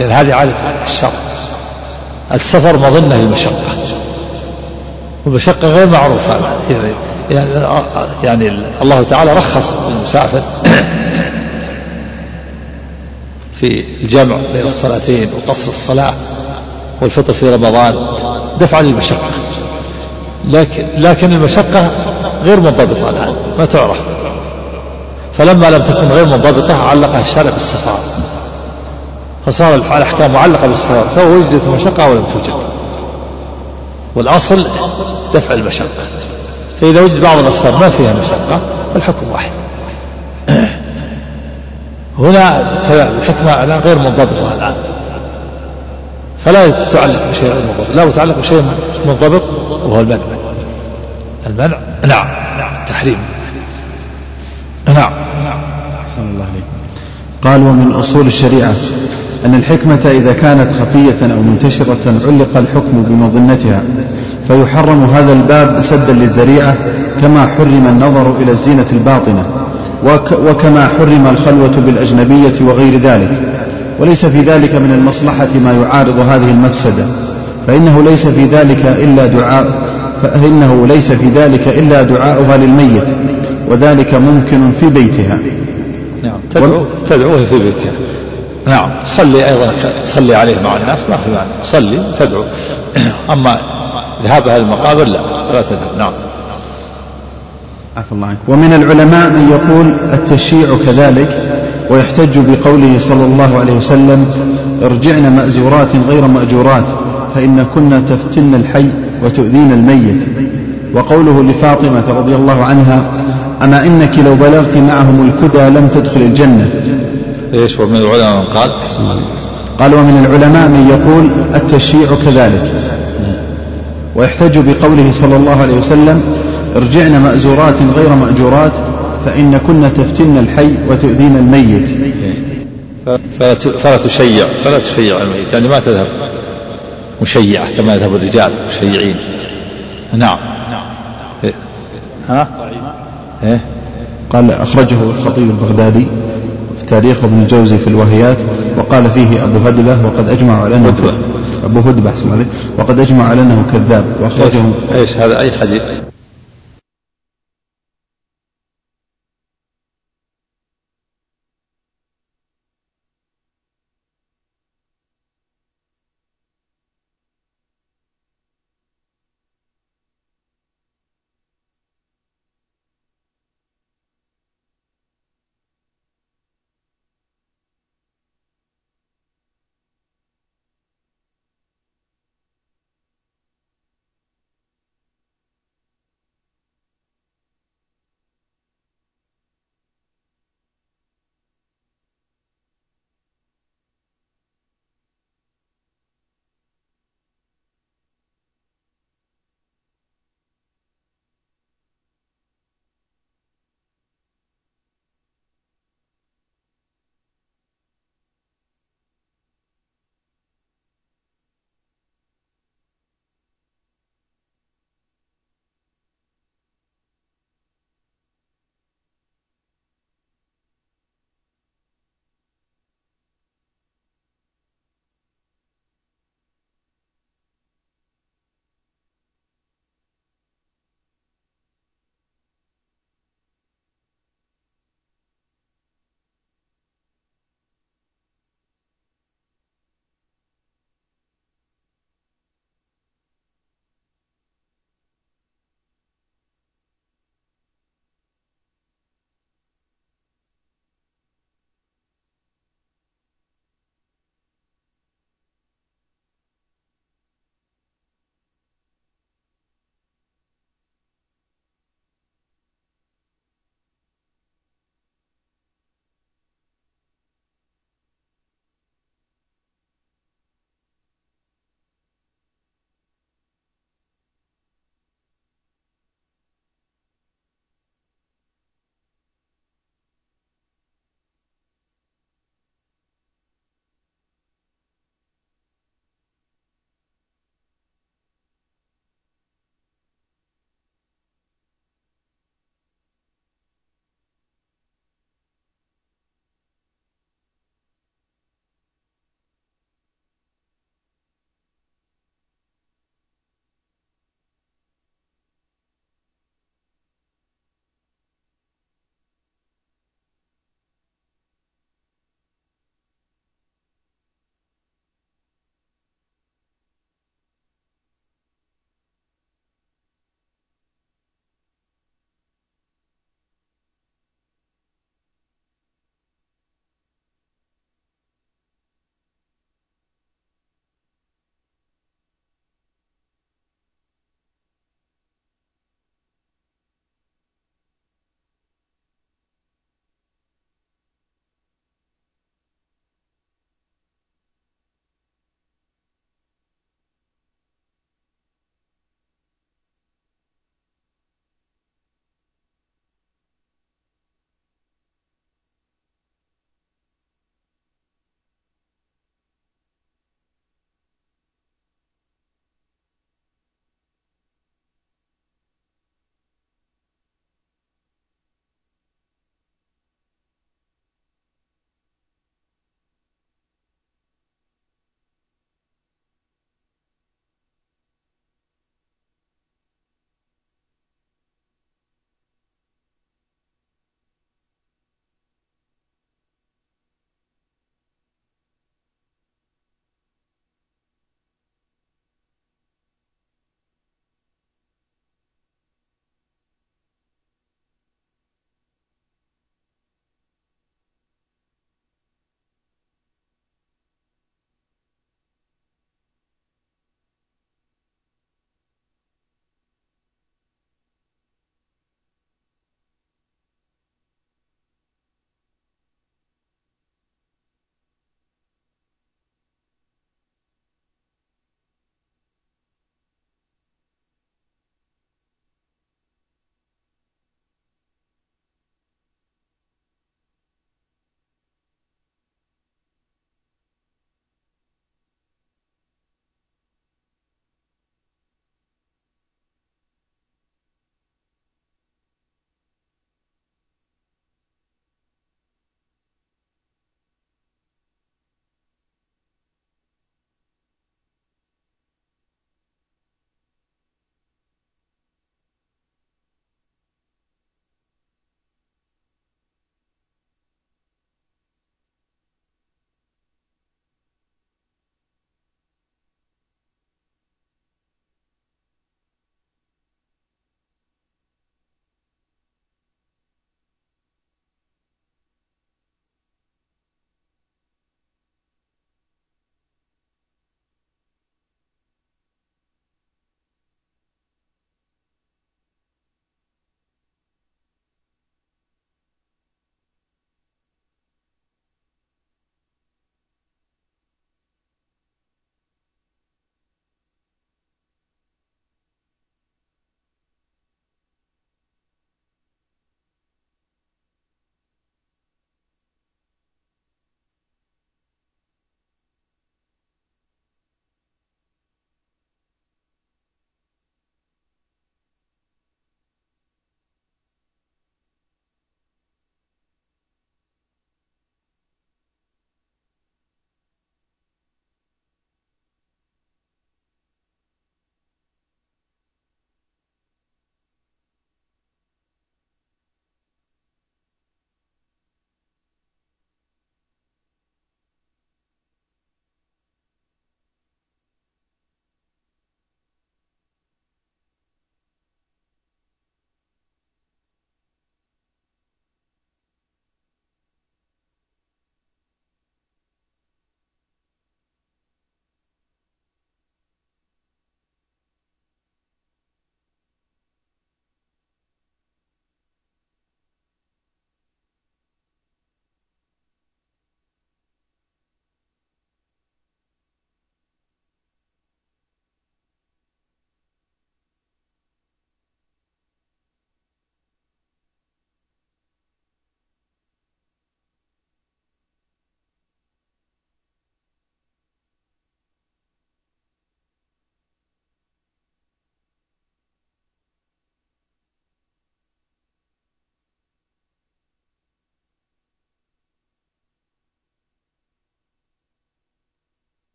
لأن هذه عادة الشر السفر مظنة للمشقة. والمشقة غير معروفة. يعني, يعني الله تعالى رخص للمسافر في الجمع بين الصلاتين وقصر الصلاة والفطر في رمضان دفعا للمشقة. لكن لكن المشقة غير منضبطة الآن. ما تعرف. فلما لم تكن غير منضبطة علقها الشارع بالسفارة. فصار الأحكام معلقة بالسفارة سواء وجدت المشقة أو لم توجد. والأصل دفع المشقة. فإذا وجد بعض الأسفار ما فيها مشقة فالحكم واحد. هنا الحكمة الآن غير منضبطة الآن. فلا تتعلق بشيء غير منضبط. لا تتعلق بشيء منضبط وهو المنع. المنع نعم تحريم. نعم أحسن الله عليك قال ومن أصول الشريعة أن الحكمة إذا كانت خفية أو منتشرة علق الحكم بمظنتها فيحرم هذا الباب سدا للذريعة كما حرم النظر إلى الزينة الباطنة وكما حرم الخلوة بالأجنبية وغير ذلك. وليس في ذلك من المصلحة ما يعارض هذه المفسدة فإنه ليس في ذلك إلا دعاء فإنه ليس في ذلك إلا دعاؤها للميت وذلك ممكن في بيتها. نعم تدعو تدعوه في بيتها. نعم. صلي أيضا صلي عليه مع الناس ما في معنى صلي وتدعو أما ذهابها المقابر لا لا تذهب. نعم. عفى الله عنك. ومن العلماء من يقول التشييع كذلك ويحتج بقوله صلى الله عليه وسلم ارجعن مأزورات غير مأجورات فإن كنا تفتن الحي وتؤذين الميت. وقوله لفاطمة رضي الله عنها أما إنك لو بلغت معهم الكدى لم تدخل الجنة. إيش ومن العلماء من قال؟ قال ومن العلماء من يقول التشييع كذلك. ويحتج بقوله صلى الله عليه وسلم ارجعن مأزورات غير مأجورات فإن كن تفتن الحي وتؤذين الميت. فلا تشيع فلا تشيع الميت يعني ما تذهب مشيعة كما يذهب الرجال مشيعين. نعم. ها؟ إيه؟ قال أخرجه الخطيب البغدادي. تاريخ ابن الجوزي في الوهيات وقال فيه أبو هدبة وقد أجمع على أنه هدبة. أبو هدبة وقد أجمع على أنه كذاب وأخرجه إيش هذا؟ أي حديث؟